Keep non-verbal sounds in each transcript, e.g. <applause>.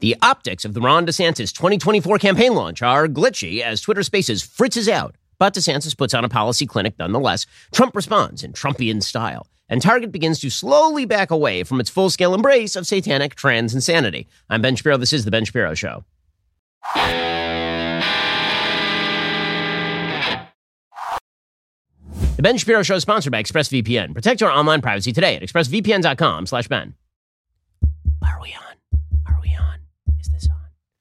The optics of the Ron DeSantis 2024 campaign launch are glitchy as Twitter Spaces fritzes out. But DeSantis puts on a policy clinic nonetheless. Trump responds in Trumpian style. And Target begins to slowly back away from its full scale embrace of satanic trans insanity. I'm Ben Shapiro. This is The Ben Shapiro Show. The Ben Shapiro Show is sponsored by ExpressVPN. Protect your online privacy today at expressvpn.com slash Ben. Are we on?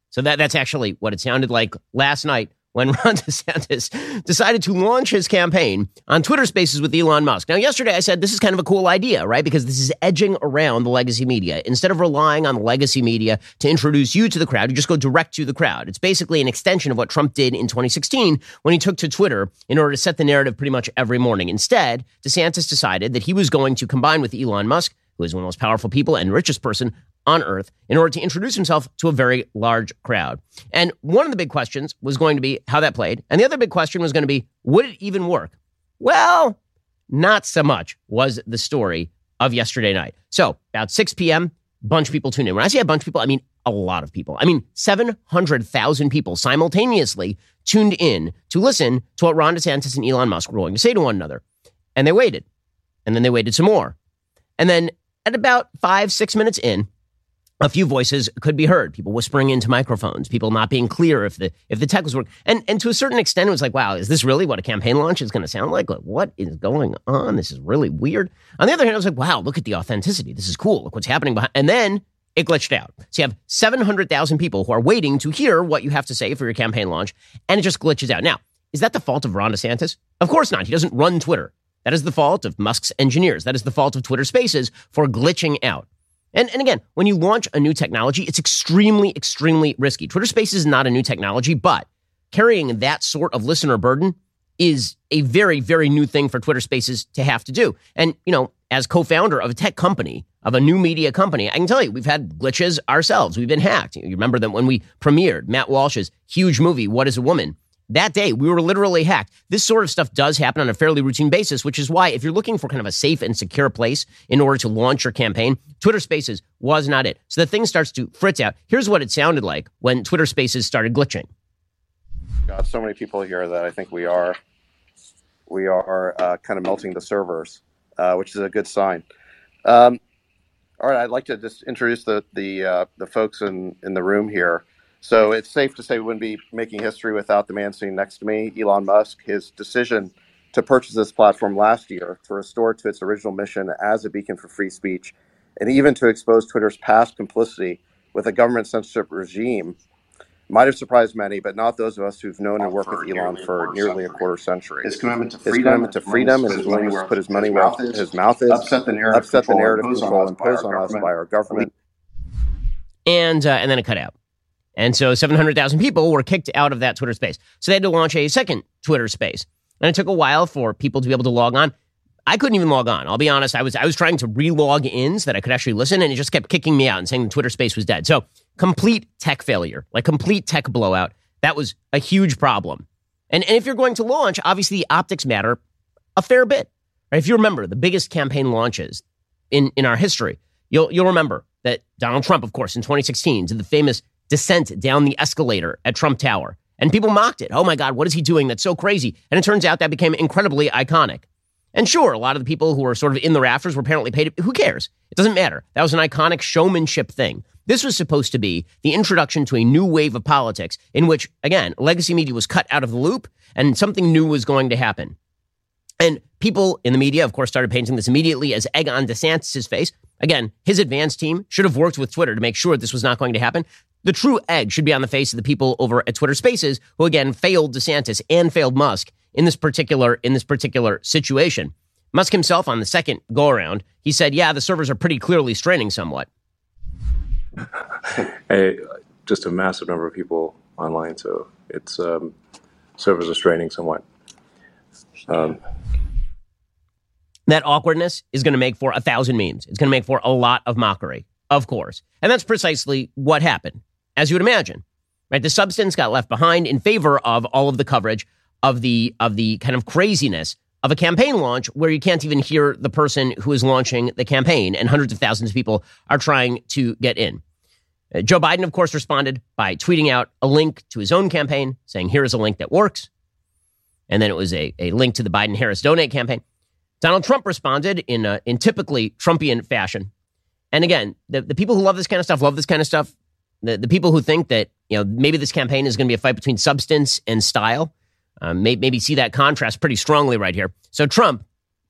So that, that's actually what it sounded like last night when <laughs> Ron DeSantis decided to launch his campaign on Twitter Spaces with Elon Musk. Now, yesterday I said this is kind of a cool idea, right? Because this is edging around the legacy media. Instead of relying on the legacy media to introduce you to the crowd, you just go direct to the crowd. It's basically an extension of what Trump did in 2016 when he took to Twitter in order to set the narrative pretty much every morning. Instead, DeSantis decided that he was going to combine with Elon Musk who is one of the most powerful people and richest person on earth, in order to introduce himself to a very large crowd. And one of the big questions was going to be how that played. And the other big question was going to be would it even work? Well, not so much was the story of yesterday night. So, about 6 p.m., bunch of people tuned in. When I say a bunch of people, I mean a lot of people. I mean 700,000 people simultaneously tuned in to listen to what Ron DeSantis and Elon Musk were going to say to one another. And they waited. And then they waited some more. And then at about five, six minutes in, a few voices could be heard. People whispering into microphones, people not being clear if the if the tech was working. And and to a certain extent, it was like, wow, is this really what a campaign launch is going to sound like? Like, what is going on? This is really weird. On the other hand, I was like, wow, look at the authenticity. This is cool. Look what's happening behind. And then it glitched out. So you have 700,000 people who are waiting to hear what you have to say for your campaign launch, and it just glitches out. Now, is that the fault of Ron DeSantis? Of course not. He doesn't run Twitter. That is the fault of Musk's engineers. That is the fault of Twitter Spaces for glitching out. And, and again, when you launch a new technology, it's extremely, extremely risky. Twitter Spaces is not a new technology, but carrying that sort of listener burden is a very, very new thing for Twitter Spaces to have to do. And, you know, as co founder of a tech company, of a new media company, I can tell you, we've had glitches ourselves. We've been hacked. You remember that when we premiered Matt Walsh's huge movie, What is a Woman? That day we were literally hacked. This sort of stuff does happen on a fairly routine basis, which is why if you're looking for kind of a safe and secure place in order to launch your campaign, Twitter Spaces was not it. So the thing starts to fritz out. Here's what it sounded like when Twitter Spaces started glitching. Got so many people here that I think we are we are uh, kind of melting the servers, uh, which is a good sign. Um, all right, I'd like to just introduce the the uh, the folks in in the room here. So it's safe to say we wouldn't be making history without the man sitting next to me, Elon Musk. His decision to purchase this platform last year to restore it to its original mission as a beacon for free speech, and even to expose Twitter's past complicity with a government censorship regime might have surprised many, but not those of us who've known and worked with Elon for nearly a quarter century. His commitment to freedom, his commitment to freedom and his willingness to put his money where his mouth is, upset the narrative, upset the control narrative imposed control on us by imposed our on us government. by our government. And, uh, and then it cut out. And so 700,000 people were kicked out of that Twitter space. So they had to launch a second Twitter space. And it took a while for people to be able to log on. I couldn't even log on. I'll be honest. I was I was trying to re-log in so that I could actually listen, and it just kept kicking me out and saying the Twitter space was dead. So complete tech failure, like complete tech blowout. That was a huge problem. And, and if you're going to launch, obviously the optics matter a fair bit. Right? If you remember the biggest campaign launches in, in our history, you'll you'll remember that Donald Trump, of course, in 2016, did the famous descent down the escalator at Trump Tower. And people mocked it. Oh my God, what is he doing? That's so crazy. And it turns out that became incredibly iconic. And sure, a lot of the people who were sort of in the rafters were apparently paid. Who cares? It doesn't matter. That was an iconic showmanship thing. This was supposed to be the introduction to a new wave of politics in which, again, legacy media was cut out of the loop and something new was going to happen. And people in the media, of course, started painting this immediately as egg on DeSantis' face. Again, his advance team should have worked with Twitter to make sure this was not going to happen. The true egg should be on the face of the people over at Twitter Spaces who again failed DeSantis and failed Musk in this particular in this particular situation. Musk himself on the second go around, he said, "Yeah, the servers are pretty clearly straining somewhat." <laughs> a, just a massive number of people online, so it's um, servers are straining somewhat. Um, that awkwardness is going to make for a thousand memes. It's going to make for a lot of mockery, of course. And that's precisely what happened, as you would imagine. Right? The substance got left behind in favor of all of the coverage of the of the kind of craziness of a campaign launch where you can't even hear the person who is launching the campaign and hundreds of thousands of people are trying to get in. Uh, Joe Biden, of course, responded by tweeting out a link to his own campaign, saying, Here is a link that works. And then it was a, a link to the Biden Harris Donate campaign. Donald Trump responded in, in typically Trumpian fashion. And again, the, the people who love this kind of stuff love this kind of stuff. The, the people who think that you know maybe this campaign is going to be a fight between substance and style um, may, maybe see that contrast pretty strongly right here. So Trump,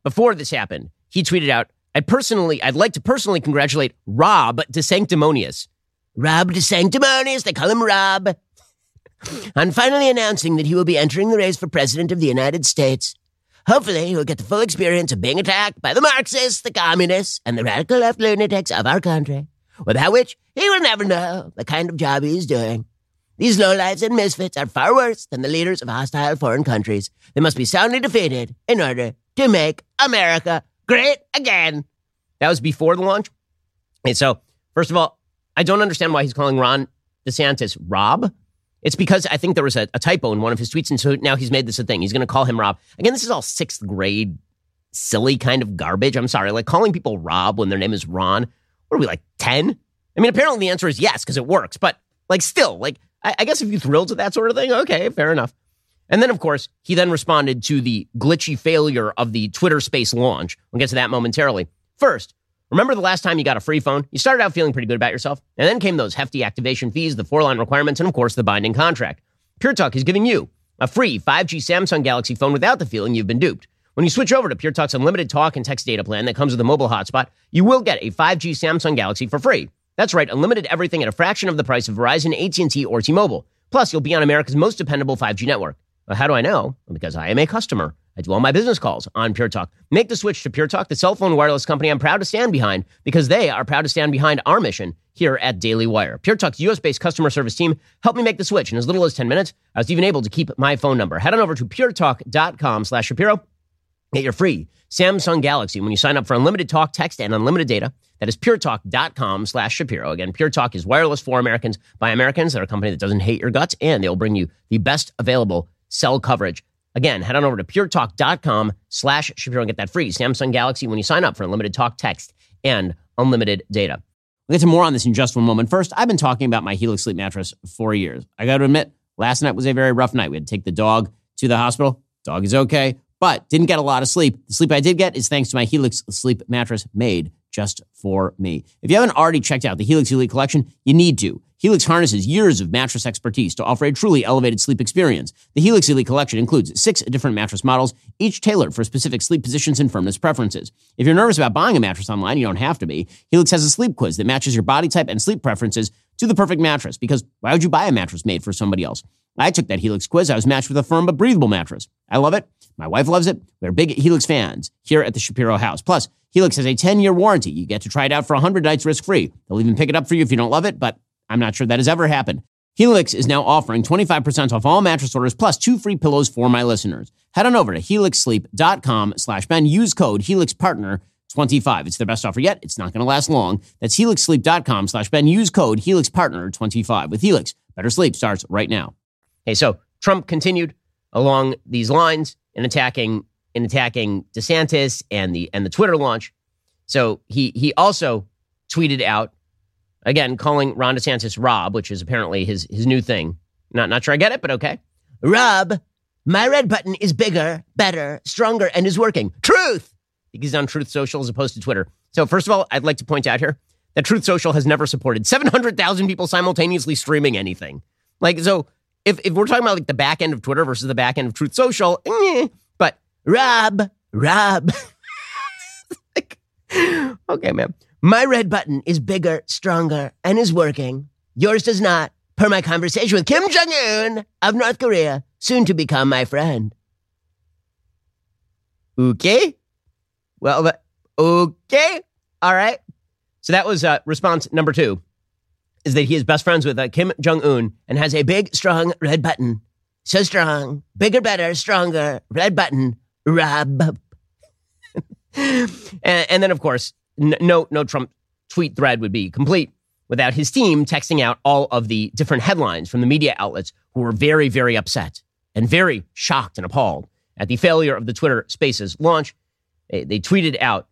before this happened, he tweeted out, "I personally, I'd like to personally congratulate Rob De Sanctimonious. Rob De Sanctimonious, they call him Rob, <laughs> on finally announcing that he will be entering the race for president of the United States. Hopefully, he'll get the full experience of being attacked by the Marxists, the communists, and the radical left lunatics of our country, without which he will never know the kind of job he is doing. These lowlifes and misfits are far worse than the leaders of hostile foreign countries. They must be soundly defeated in order to make America great again. That was before the launch. And so, first of all, I don't understand why he's calling Ron DeSantis Rob. It's because I think there was a, a, typo in one of his tweets, and so now he's made this a thing. He's going to call him Rob. Again, this is all sixth grade, silly kind of garbage. I'm sorry. Like calling people Rob when their name is Ron. What are we, like 10? I mean, apparently the answer is yes, because it works. But like still, like I, I guess if you're thrilled with that sort of thing, okay, fair enough. And then, of course, he then responded to the glitchy failure of the Twitter space launch. We'll get to that momentarily. First, Remember the last time you got a free phone? You started out feeling pretty good about yourself, and then came those hefty activation fees, the four line requirements, and of course the binding contract. Pure Talk is giving you a free 5G Samsung Galaxy phone without the feeling you've been duped. When you switch over to Pure Talk's unlimited talk and text data plan that comes with a mobile hotspot, you will get a 5G Samsung Galaxy for free. That's right, unlimited everything at a fraction of the price of Verizon, AT&T, or T-Mobile. Plus, you'll be on America's most dependable 5G network. How do I know? Because I am a customer. I do all my business calls on Pure Talk. Make the switch to Pure Talk, the cell phone wireless company I'm proud to stand behind because they are proud to stand behind our mission here at Daily Wire. Pure Talk's US based customer service team helped me make the switch in as little as 10 minutes. I was even able to keep my phone number. Head on over to puretalk.com slash Shapiro. Get your free Samsung Galaxy when you sign up for unlimited talk, text, and unlimited data. That is puretalk.com slash Shapiro. Again, Pure Talk is wireless for Americans by Americans. They're a company that doesn't hate your guts, and they'll bring you the best available cell coverage Again, head on over to puretalk.com slash Shapiro and get that free Samsung Galaxy when you sign up for unlimited talk, text, and unlimited data. We'll get to more on this in just one moment. First, I've been talking about my Helix sleep mattress for years. I got to admit, last night was a very rough night. We had to take the dog to the hospital. Dog is okay, but didn't get a lot of sleep. The sleep I did get is thanks to my Helix sleep mattress made just for me. If you haven't already checked out the Helix Elite collection, you need to. Helix harnesses years of mattress expertise to offer a truly elevated sleep experience. The Helix Elite collection includes six different mattress models, each tailored for specific sleep positions and firmness preferences. If you're nervous about buying a mattress online, you don't have to be. Helix has a sleep quiz that matches your body type and sleep preferences to the perfect mattress because why would you buy a mattress made for somebody else? I took that Helix quiz. I was matched with a firm but breathable mattress. I love it. My wife loves it. We're big Helix fans here at the Shapiro house. Plus, Helix has a 10 year warranty. You get to try it out for 100 nights risk free. They'll even pick it up for you if you don't love it, but I'm not sure that has ever happened. Helix is now offering 25% off all mattress orders plus two free pillows for my listeners. Head on over to helixsleep.com slash Ben. Use code HelixPartner25. It's their best offer yet. It's not going to last long. That's helixsleep.com slash Ben. Use code HelixPartner25. With Helix, better sleep starts right now. Hey, so Trump continued along these lines in attacking in attacking DeSantis and the and the Twitter launch. So he he also tweeted out again calling Ron DeSantis Rob, which is apparently his his new thing. Not not sure I get it, but okay. Rob, my red button is bigger, better, stronger, and is working. Truth. He's on Truth Social as opposed to Twitter. So first of all, I'd like to point out here that Truth Social has never supported 700,000 people simultaneously streaming anything. Like so if, if we're talking about like the back end of Twitter versus the back end of Truth Social, eh, but Rob, Rob. <laughs> okay, man. My red button is bigger, stronger, and is working. Yours does not, per my conversation with Kim Jong un of North Korea, soon to become my friend. Okay. Well, okay. All right. So that was uh, response number two is that he is best friends with uh, Kim Jong Un and has a big, strong red button. So strong, bigger, better, stronger, red button, Rob. <laughs> and, and, then, of course, no, no Trump tweet thread would be complete without his team texting out all of the different headlines from the media outlets who were very, very upset and very shocked and appalled at the failure of the Twitter Spaces launch. They, they tweeted out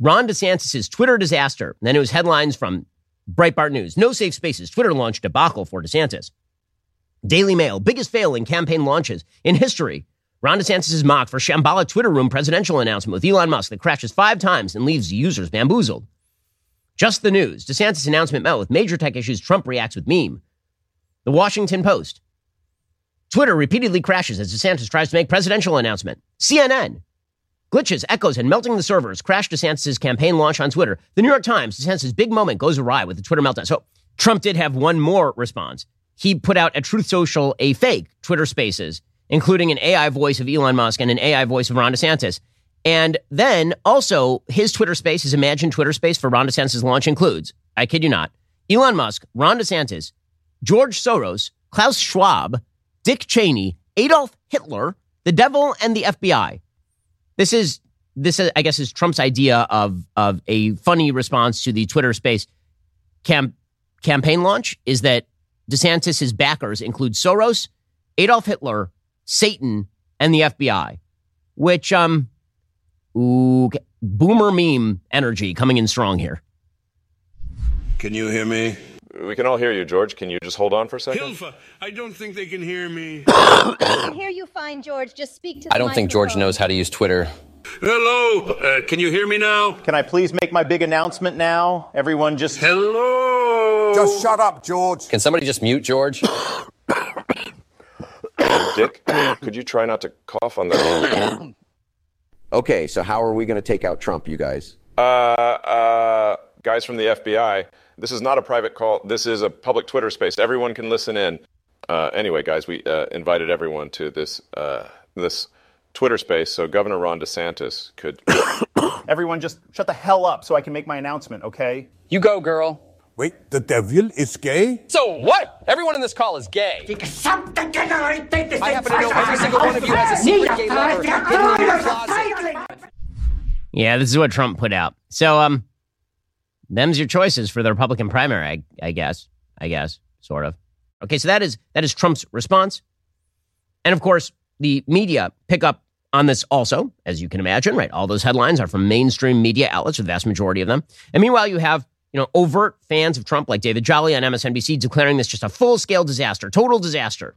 Ron DeSantis' Twitter disaster. And then it was headlines from Breitbart News. No safe spaces. Twitter launch debacle for DeSantis. Daily Mail. Biggest fail in campaign launches in history. Ron DeSantis is mocked for shambolic Twitter room presidential announcement with Elon Musk that crashes five times and leaves users bamboozled. Just the news. DeSantis announcement met with major tech issues. Trump reacts with meme. The Washington Post. Twitter repeatedly crashes as DeSantis tries to make presidential announcement. CNN. Glitches, echoes, and melting the servers crash DeSantis' campaign launch on Twitter. The New York Times, DeSantis' big moment goes awry with the Twitter meltdown. So Trump did have one more response. He put out a Truth Social, a fake Twitter Spaces, including an AI voice of Elon Musk and an AI voice of Ron DeSantis. And then also his Twitter space, his imagined Twitter space for Ron DeSantis' launch includes, I kid you not, Elon Musk, Ron DeSantis, George Soros, Klaus Schwab, Dick Cheney, Adolf Hitler, the devil, and the FBI. This is this is, I guess is Trump's idea of of a funny response to the Twitter space cam- campaign launch is that DeSantis' backers include Soros, Adolf Hitler, Satan, and the FBI, which um ooh boomer meme energy coming in strong here. Can you hear me? We can all hear you, George. Can you just hold on for a second? Hilfa, I don't think they can hear me. <coughs> I can hear you fine, George. Just speak to the I don't think George knows how to use Twitter. Hello, uh, can you hear me now? Can I please make my big announcement now? Everyone just. Hello. Just shut up, George. Can somebody just mute George? <coughs> <coughs> Dick, could you try not to cough on the? <coughs> Okay, so how are we going to take out Trump, you guys? uh, uh, guys from the FBI. This is not a private call. This is a public Twitter space. Everyone can listen in. Uh, anyway, guys, we uh, invited everyone to this uh, this Twitter space so Governor Ron DeSantis could. <coughs> Everyone just shut the hell up so I can make my announcement, okay? You go, girl. Wait, the devil is gay? So what? Everyone in this call is gay. I happen to know every single one of you has a secret gay lover hidden in your closet. Yeah, this is what Trump put out. So, um, them's your choices for the Republican primary, I, I guess. I guess, sort of. Okay, so that is that is Trump's response, and of course, the media pick up on this also, as you can imagine. Right, all those headlines are from mainstream media outlets, the vast majority of them. And meanwhile, you have you know overt fans of Trump like David Jolly on MSNBC declaring this just a full scale disaster, total disaster.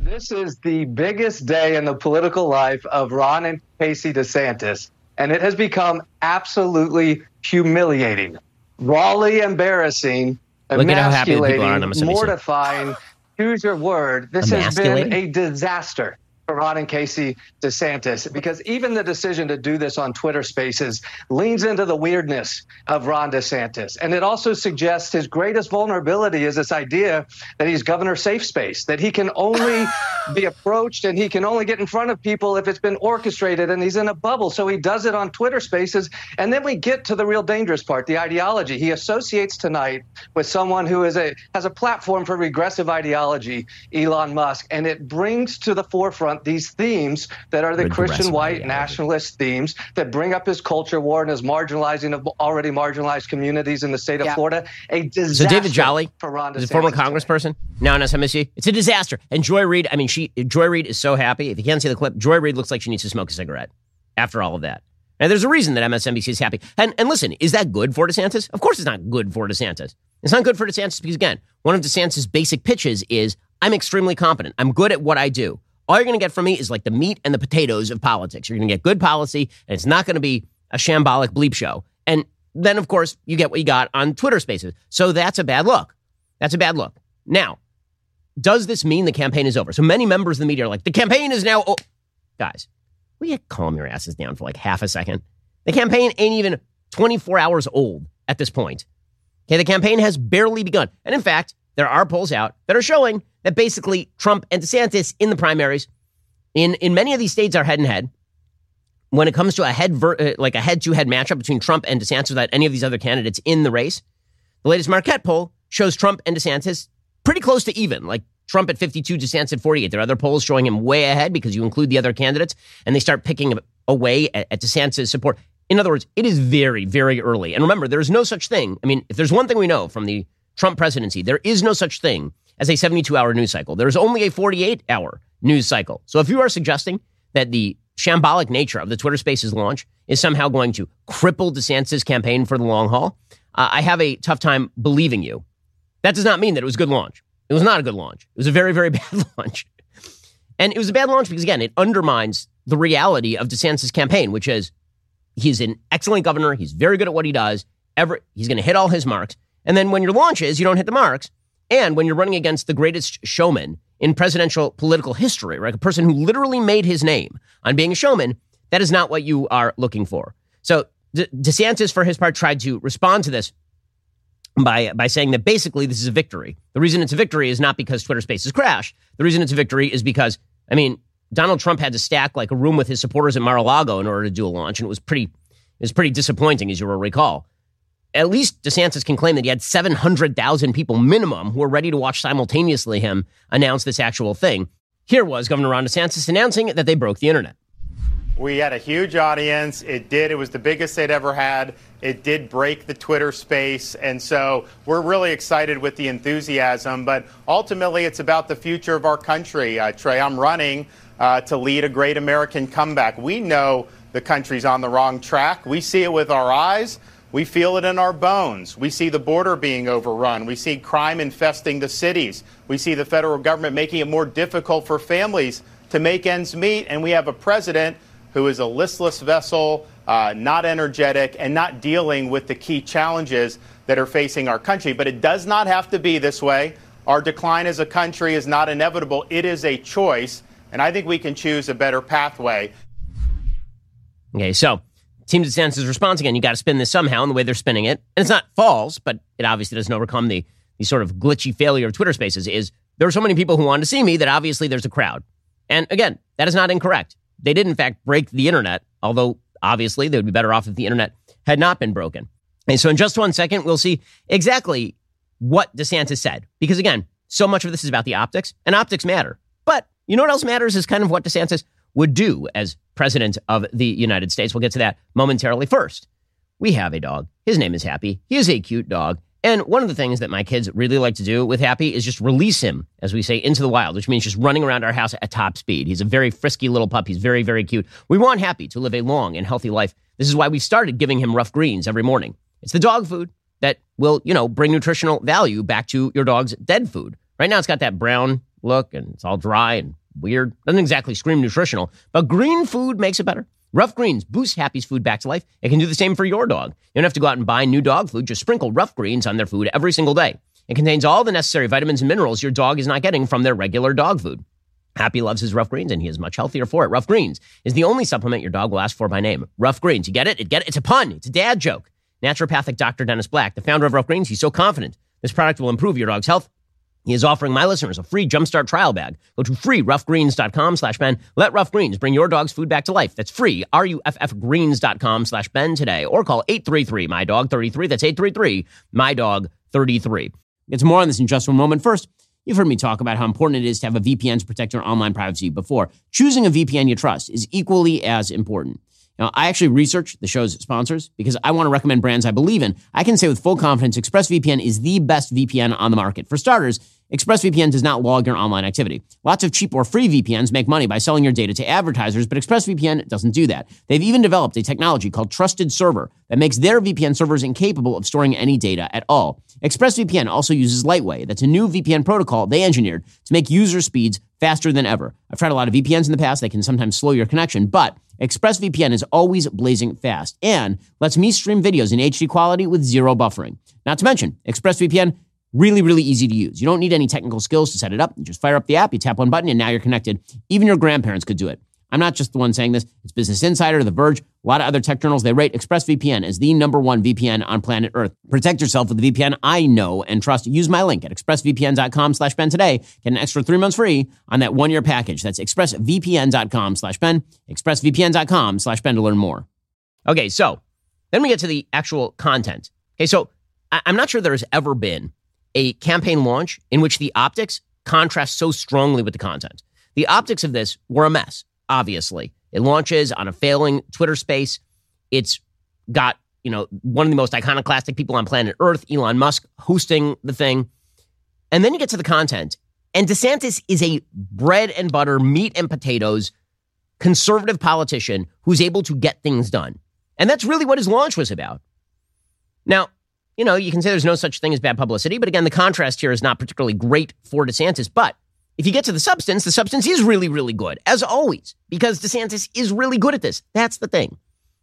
This is the biggest day in the political life of Ron and Casey DeSantis, and it has become absolutely humiliating, rawly embarrassing, Look at how happy the people are on emasculating, mortifying. Choose your word. This has been a disaster Ron and Casey DeSantis because even the decision to do this on Twitter Spaces leans into the weirdness of Ron DeSantis, and it also suggests his greatest vulnerability is this idea that he's governor safe space, that he can only <laughs> be approached and he can only get in front of people if it's been orchestrated and he's in a bubble. So he does it on Twitter Spaces, and then we get to the real dangerous part, the ideology. He associates tonight with someone who is a has a platform for regressive ideology, Elon Musk, and it brings to the forefront these themes that are the Regressive Christian white ideology. nationalist themes that bring up his culture war and his marginalizing of already marginalized communities in the state of Florida. A disaster So David Jolly for Ron is a former DeSantis tonight. congressperson now on MSNBC. It's a disaster. And Joy Reid, I mean, she Joy Reid is so happy. If you can't see the clip, Joy Reid looks like she needs to smoke a cigarette after all of that. And there's a reason that MSNBC is happy. And and listen, is that good for DeSantis? Of course, it's not good for DeSantis. It's not good for DeSantis because again, one of DeSantis' basic pitches is I'm extremely competent. I'm good at what I do. All you're going to get from me is like the meat and the potatoes of politics. You're going to get good policy, and it's not going to be a shambolic bleep show. And then, of course, you get what you got on Twitter Spaces. So that's a bad look. That's a bad look. Now, does this mean the campaign is over? So many members of the media are like, the campaign is now. O-. Guys, will you calm your asses down for like half a second? The campaign ain't even 24 hours old at this point. Okay, the campaign has barely begun. And in fact, there are polls out that are showing that basically Trump and DeSantis in the primaries in, in many of these states are head and head. When it comes to a head ver- uh, like a head to head matchup between Trump and DeSantis without any of these other candidates in the race, the latest Marquette poll shows Trump and DeSantis pretty close to even, like Trump at 52, DeSantis at 48. There are other polls showing him way ahead because you include the other candidates and they start picking away at, at DeSantis' support. In other words, it is very, very early. And remember, there is no such thing. I mean, if there's one thing we know from the Trump presidency, there is no such thing as a 72 hour news cycle. There is only a 48 hour news cycle. So if you are suggesting that the shambolic nature of the Twitter Spaces launch is somehow going to cripple DeSantis' campaign for the long haul, uh, I have a tough time believing you. That does not mean that it was a good launch. It was not a good launch. It was a very, very <laughs> bad launch. And it was a bad launch because, again, it undermines the reality of DeSantis' campaign, which is he's an excellent governor. He's very good at what he does. Ever, he's going to hit all his marks. And then when your launch is, you don't hit the marks. And when you're running against the greatest showman in presidential political history, right? A person who literally made his name on being a showman, that is not what you are looking for. So De- DeSantis, for his part, tried to respond to this by by saying that basically this is a victory. The reason it's a victory is not because Twitter Spaces crashed. The reason it's a victory is because I mean Donald Trump had to stack like a room with his supporters at Mar-a-Lago in order to do a launch, and it was pretty it was pretty disappointing, as you will recall. At least DeSantis can claim that he had seven hundred thousand people minimum who were ready to watch simultaneously him announce this actual thing. Here was Governor Ron DeSantis announcing that they broke the internet. We had a huge audience. It did. It was the biggest they'd ever had. It did break the Twitter space. And so we're really excited with the enthusiasm. But ultimately, it's about the future of our country. Uh, Trey, I'm running uh, to lead a great American comeback. We know the country's on the wrong track. We see it with our eyes. We feel it in our bones. We see the border being overrun. We see crime infesting the cities. We see the federal government making it more difficult for families to make ends meet. And we have a president who is a listless vessel, uh, not energetic, and not dealing with the key challenges that are facing our country. But it does not have to be this way. Our decline as a country is not inevitable, it is a choice. And I think we can choose a better pathway. Okay, so Team DeSantis' response again, you got to spin this somehow in the way they're spinning it. And it's not false, but it obviously doesn't overcome the, the sort of glitchy failure of Twitter spaces is there are so many people who wanted to see me that obviously there's a crowd. And again, that is not incorrect. They did, in fact, break the internet, although obviously they would be better off if the internet had not been broken. And so, in just one second, we'll see exactly what DeSantis said. Because again, so much of this is about the optics, and optics matter. But you know what else matters is kind of what DeSantis would do as president of the United States. We'll get to that momentarily. First, we have a dog. His name is Happy. He is a cute dog. And one of the things that my kids really like to do with Happy is just release him, as we say, into the wild, which means just running around our house at top speed. He's a very frisky little pup. He's very, very cute. We want Happy to live a long and healthy life. This is why we started giving him Ruff Greens every morning. It's the dog food that will, you know, bring nutritional value back to your dog's dead food. Right now, it's got that brown look and it's all dry and weird. Doesn't exactly scream nutritional, but green food makes it better. Ruff Greens boosts Happy's food back to life. It can do the same for your dog. You don't have to go out and buy new dog food. Just sprinkle Ruff Greens on their food every single day. It contains all the necessary vitamins and minerals your dog is not getting from their regular dog food. Happy loves his Ruff Greens, and he is much healthier for it. Ruff Greens is the only supplement your dog will ask for by name. Ruff Greens. You get it? It get it? It's a pun. It's a dad joke. Naturopathic Dr. Dennis Black, the founder of Ruff Greens, he's so confident this product will improve your dog's health he is offering my listeners a free Jumpstart trial bag. Go to freeruffgreens.com slash Ben. Let Ruff Greens bring your dog's food back to life. That's free, R-U-F-F greens.com slash Ben today. Or call 833-MY-DOG-33. That's 833-MY-DOG-33. Get some more on this in just one moment. First, you've heard me talk about how important it is to have a VPN to protect your online privacy before. Choosing a VPN you trust is equally as important. Now, I actually research the show's sponsors because I want to recommend brands I believe in. I can say with full confidence ExpressVPN is the best VPN on the market. For starters, ExpressVPN does not log your online activity. Lots of cheap or free VPNs make money by selling your data to advertisers, but ExpressVPN doesn't do that. They've even developed a technology called Trusted Server that makes their VPN servers incapable of storing any data at all. ExpressVPN also uses Lightway. That's a new VPN protocol they engineered to make user speeds faster than ever. I've tried a lot of VPNs in the past. They can sometimes slow your connection, but ExpressVPN is always blazing fast and lets me stream videos in HD quality with zero buffering. Not to mention, ExpressVPN really, really easy to use. You don't need any technical skills to set it up. You just fire up the app, you tap one button, and now you're connected. Even your grandparents could do it. I'm not just the one saying this. It's Business Insider, The Verge, a lot of other tech journals. They rate ExpressVPN as the number one VPN on planet Earth. Protect yourself with the VPN I know and trust. Use my link at expressvpn.com slash Ben today. Get an extra three months free on that one-year package. That's expressvpn.com slash Ben, expressvpn.com slash Ben to learn more. Okay, so then we get to the actual content. Okay, so I'm not sure there's ever been a campaign launch in which the optics contrast so strongly with the content. The optics of this were a mess obviously. It launches on a failing Twitter space. It's got, you know, one of the most iconoclastic people on planet Earth, Elon Musk, hosting the thing. And then you get to the content. And DeSantis is a bread and butter, meat and potatoes conservative politician who's able to get things done. And that's really what his launch was about. Now, you know, you can say there's no such thing as bad publicity, but again, the contrast here is not particularly great for DeSantis. But if you get to the substance, the substance is really, really good, as always, because DeSantis is really good at this. That's the thing.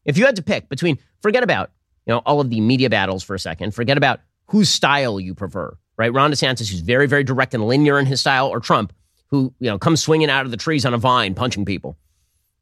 If you had to pick between, forget about, you know, all of the media battles for a second, forget about whose style you prefer, right? Ron DeSantis, who's very, very direct and linear in his style, or Trump, who, you know, comes swinging out of the trees on a vine, punching people,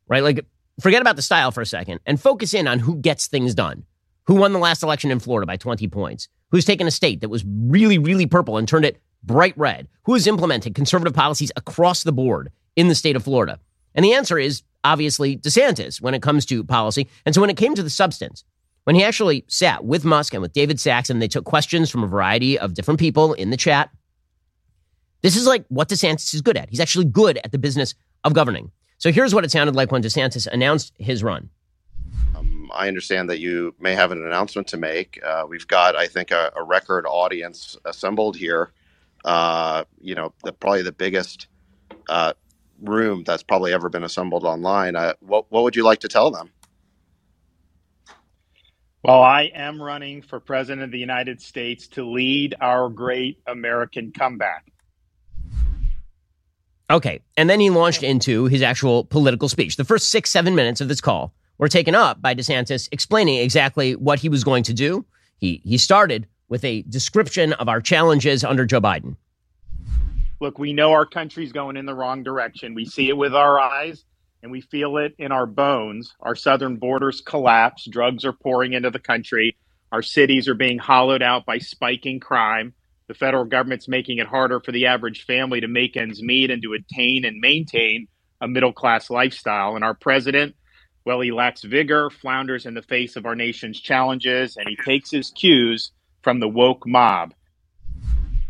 right? Like, forget about the style for a second and focus in on who gets things done. Who won the last election in Florida by 20 points? Who's taken a state that was really, really purple and turned it bright red? Who has implemented conservative policies across the board in the state of Florida? And the answer is obviously DeSantis when it comes to policy. And so when it came to the substance, when he actually sat with Musk and with David Sacks and they took questions from a variety of different people in the chat, this is like what DeSantis is good at. He's actually good at the business of governing. So here's what it sounded like when DeSantis announced his run. Um, I understand that you may have an announcement to make. Uh, we've got, I think, a, a record audience assembled here. Uh, you know, the, probably the biggest uh, room that's probably ever been assembled online. Uh, what, what would you like to tell them? Well, I am running for president of the United States to lead our great American comeback. Okay. And then he launched into his actual political speech. The first six, seven minutes of this call were taken up by DeSantis explaining exactly what he was going to do. He, he started with a description of our challenges under Joe Biden. Look, we know our country's going in the wrong direction. We see it with our eyes and we feel it in our bones. Our southern borders collapse, drugs are pouring into the country, our cities are being hollowed out by spiking crime. The federal government's making it harder for the average family to make ends meet and to attain and maintain a middle class lifestyle. And our president, well, he lacks vigor, flounders in the face of our nation's challenges, and he takes his cues from the woke mob.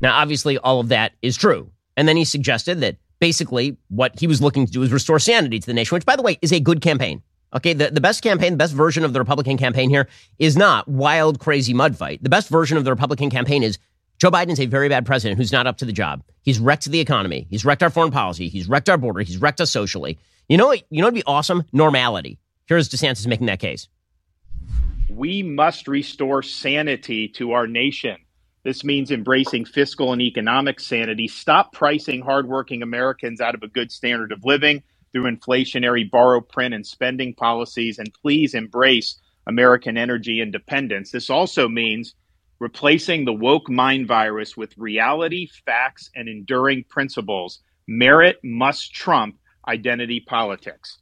Now, obviously, all of that is true. And then he suggested that basically what he was looking to do is restore sanity to the nation, which, by the way, is a good campaign. Okay, the, the best campaign, the best version of the Republican campaign here is not wild, crazy mud fight. The best version of the Republican campaign is Joe Biden's a very bad president who's not up to the job. He's wrecked the economy. He's wrecked our foreign policy. He's wrecked our border. He's wrecked us socially. You know what? You know what'd be awesome? Normality. Here's DeSantis making that case. We must restore sanity to our nation. This means embracing fiscal and economic sanity. Stop pricing hardworking Americans out of a good standard of living through inflationary borrow, print, and spending policies. And please embrace American energy independence. This also means replacing the woke mind virus with reality, facts, and enduring principles. Merit must trump identity politics.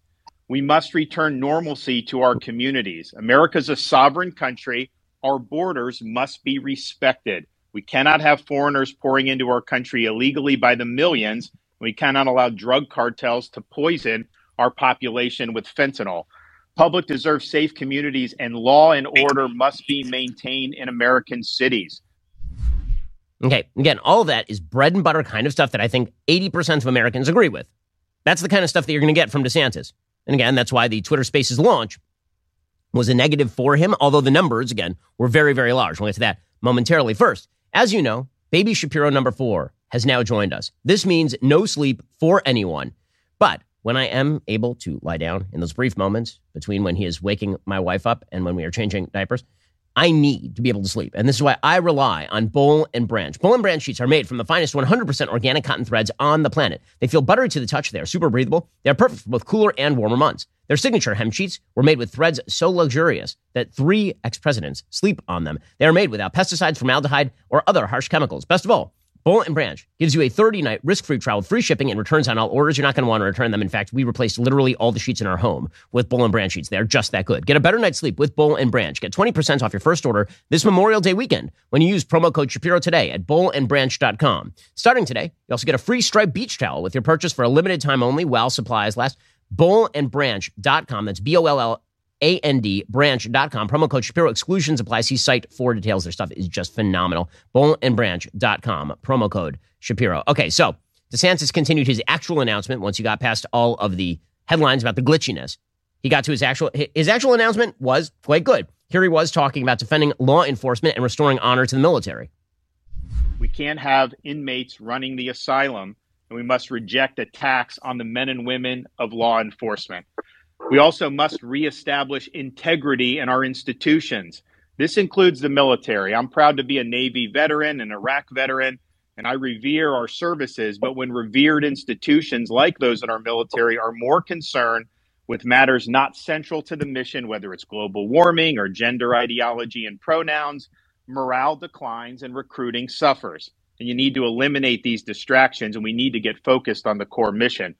We must return normalcy to our communities. America's a sovereign country. Our borders must be respected. We cannot have foreigners pouring into our country illegally by the millions. We cannot allow drug cartels to poison our population with fentanyl. Public deserves safe communities, and law and order must be maintained in American cities. Okay, again, all of that is bread and butter kind of stuff that I think 80% of Americans agree with. That's the kind of stuff that you're going to get from DeSantis. And again, that's why the Twitter Spaces launch was a negative for him, although the numbers, again, were very, very large. We'll get to that momentarily. First, as you know, baby Shapiro number four has now joined us. This means no sleep for anyone. But when I am able to lie down in those brief moments between when he is waking my wife up and when we are changing diapers, I need to be able to sleep. And this is why I rely on Boll and Branch. Boll and Branch sheets are made from the finest 100% organic cotton threads on the planet. They feel buttery to the touch. They are super breathable. They are perfect for both cooler and warmer months. Their signature hem sheets were made with threads so luxurious that three ex presidents sleep on them. They are made without pesticides, formaldehyde, or other harsh chemicals. Best of all, Boll and Branch gives you a 30 night risk free trial free shipping and returns on all orders. You're not going to want to return them. In fact, we replaced literally all the sheets in our home with Boll and Branch sheets. They're just that good. Get a better night's sleep with Boll and Branch. Get 20% off your first order this Memorial Day weekend when you use promo code Shapiro today at bollandbranch.com. Starting today, you also get a free striped beach towel with your purchase for a limited time only while supplies last. Bollandbranch.com. That's B O L L a-N-D, branch.com. Promo code Shapiro. Exclusions apply. See site for details. Their stuff is just phenomenal. Bollandbranch.com. Promo code Shapiro. Okay, so DeSantis continued his actual announcement once he got past all of the headlines about the glitchiness. He got to his actual, his actual announcement was quite good. Here he was talking about defending law enforcement and restoring honor to the military. We can't have inmates running the asylum, and we must reject attacks on the men and women of law enforcement. We also must reestablish integrity in our institutions. This includes the military. I'm proud to be a Navy veteran, an Iraq veteran, and I revere our services. But when revered institutions like those in our military are more concerned with matters not central to the mission, whether it's global warming or gender ideology and pronouns, morale declines and recruiting suffers. And you need to eliminate these distractions, and we need to get focused on the core mission.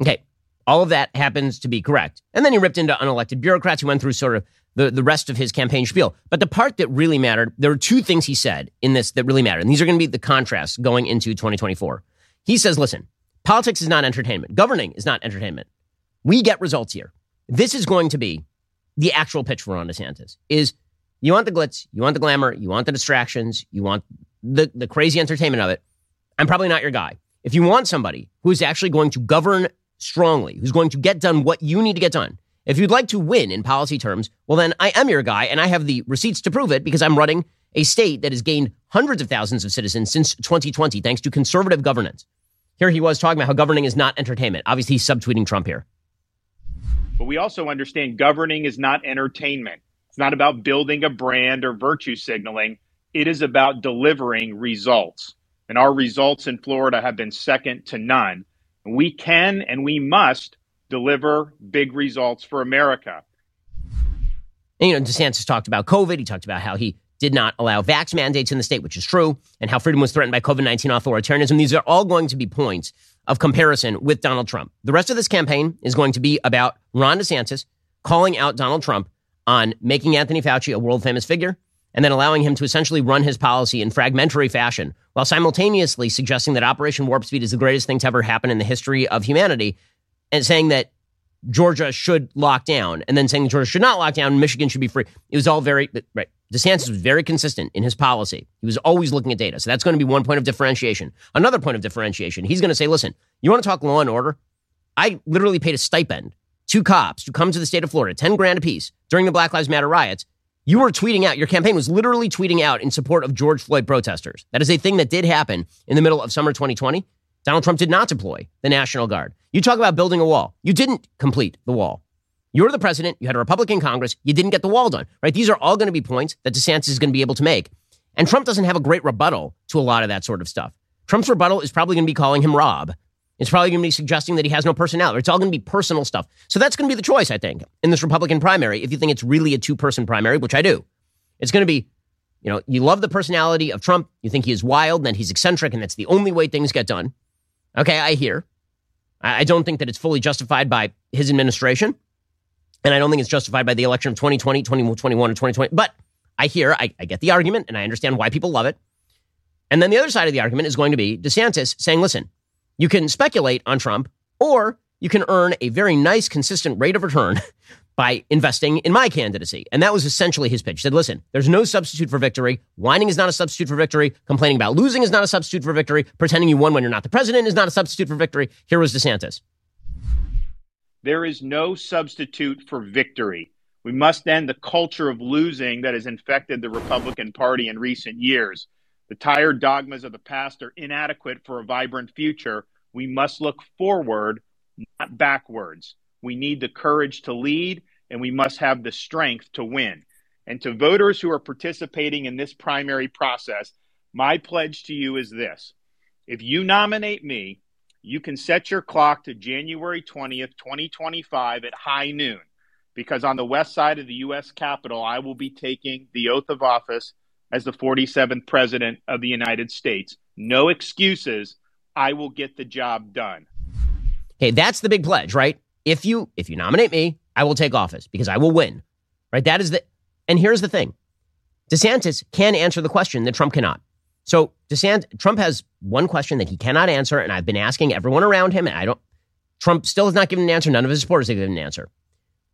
Okay, all of that happens to be correct. And then he ripped into unelected bureaucrats who went through sort of the, the rest of his campaign spiel. But the part that really mattered, there were two things he said in this that really mattered. And these are going to be the contrasts going into 2024. He says, listen, politics is not entertainment. Governing is not entertainment. We get results here. This is going to be the actual pitch for Ron DeSantis is you want the glitz, you want the glamour, you want the distractions, you want the, the crazy entertainment of it. I'm probably not your guy. If you want somebody who is actually going to govern strongly, who's going to get done what you need to get done, if you'd like to win in policy terms, well, then I am your guy, and I have the receipts to prove it because I'm running a state that has gained hundreds of thousands of citizens since 2020 thanks to conservative governance. Here he was talking about how governing is not entertainment. Obviously, he's subtweeting Trump here. But we also understand governing is not entertainment. It's not about building a brand or virtue signaling. It is about delivering results. And our results in Florida have been second to none. We can and we must deliver big results for America. And, you know, DeSantis talked about COVID. He talked about how he did not allow vax mandates in the state, which is true, and how freedom was threatened by COVID 19 authoritarianism. These are all going to be points of comparison with Donald Trump. The rest of this campaign is going to be about Ron DeSantis calling out Donald Trump on making Anthony Fauci a world famous figure and then allowing him to essentially run his policy in fragmentary fashion while simultaneously suggesting that Operation Warp Speed is the greatest thing to ever happen in the history of humanity and saying that Georgia should lock down and then saying Georgia should not lock down, Michigan should be free. It was all very, right. DeSantis was very consistent in his policy. He was always looking at data. So that's going to be one point of differentiation. Another point of differentiation, he's going to say, listen, you want to talk law and order? I literally paid a stipend to cops to come to the state of Florida, 10 grand apiece during the Black Lives Matter riots. You were tweeting out, your campaign was literally tweeting out in support of George Floyd protesters. That is a thing that did happen in the middle of summer 2020. Donald Trump did not deploy the National Guard. You talk about building a wall. You didn't complete the wall. You're the president. You had a Republican Congress. You didn't get the wall done, right? These are all going to be points that DeSantis is going to be able to make. And Trump doesn't have a great rebuttal to a lot of that sort of stuff. Trump's rebuttal is probably going to be calling him Rob. It's probably going to be suggesting that he has no personality. It's all going to be personal stuff. So that's going to be the choice, I think, in this Republican primary. If you think it's really a two person primary, which I do, it's going to be, you know, you love the personality of Trump. You think he is wild and that he's eccentric and that's the only way things get done. Okay, I hear. I don't think that it's fully justified by his administration. And I don't think it's justified by the election of 2020, 2021, or 2020. But I hear, I, I get the argument, and I understand why people love it. And then the other side of the argument is going to be DeSantis saying, listen, you can speculate on Trump, or you can earn a very nice, consistent rate of return <laughs> by investing in my candidacy. And that was essentially his pitch. He said, listen, there's no substitute for victory. Whining is not a substitute for victory. Complaining about losing is not a substitute for victory. Pretending you won when you're not the president is not a substitute for victory. Here was DeSantis. There is no substitute for victory. We must end the culture of losing that has infected the Republican Party in recent years. The tired dogmas of the past are inadequate for a vibrant future. We must look forward, not backwards. We need the courage to lead, and we must have the strength to win. And to voters who are participating in this primary process, my pledge to you is this if you nominate me, you can set your clock to January 20th, 2025 at high noon, because on the west side of the U.S. Capitol, I will be taking the oath of office as the 47th President of the United States. No excuses. I will get the job done. Okay, that's the big pledge, right? if you if you nominate me, I will take office because I will win. Right? That is the and here's the thing. DeSantis can answer the question that Trump cannot. So DeSantis Trump has one question that he cannot answer, and I've been asking everyone around him, and I don't Trump still has not given an answer. None of his supporters have given an answer.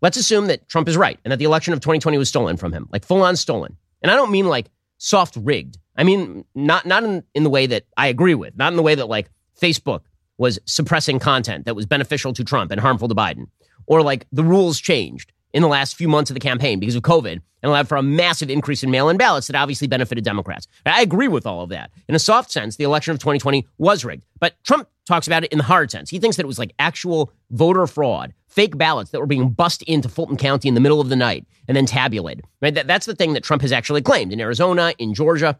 Let's assume that Trump is right and that the election of 2020 was stolen from him, like full on stolen. And I don't mean like soft rigged. I mean not not in, in the way that I agree with, not in the way that like Facebook was suppressing content that was beneficial to Trump and harmful to Biden. Or like the rules changed in the last few months of the campaign because of COVID and allowed for a massive increase in mail in ballots that obviously benefited Democrats. I agree with all of that. In a soft sense, the election of 2020 was rigged. But Trump talks about it in the hard sense. He thinks that it was like actual voter fraud, fake ballots that were being bussed into Fulton County in the middle of the night and then tabulated. Right? That, that's the thing that Trump has actually claimed in Arizona, in Georgia.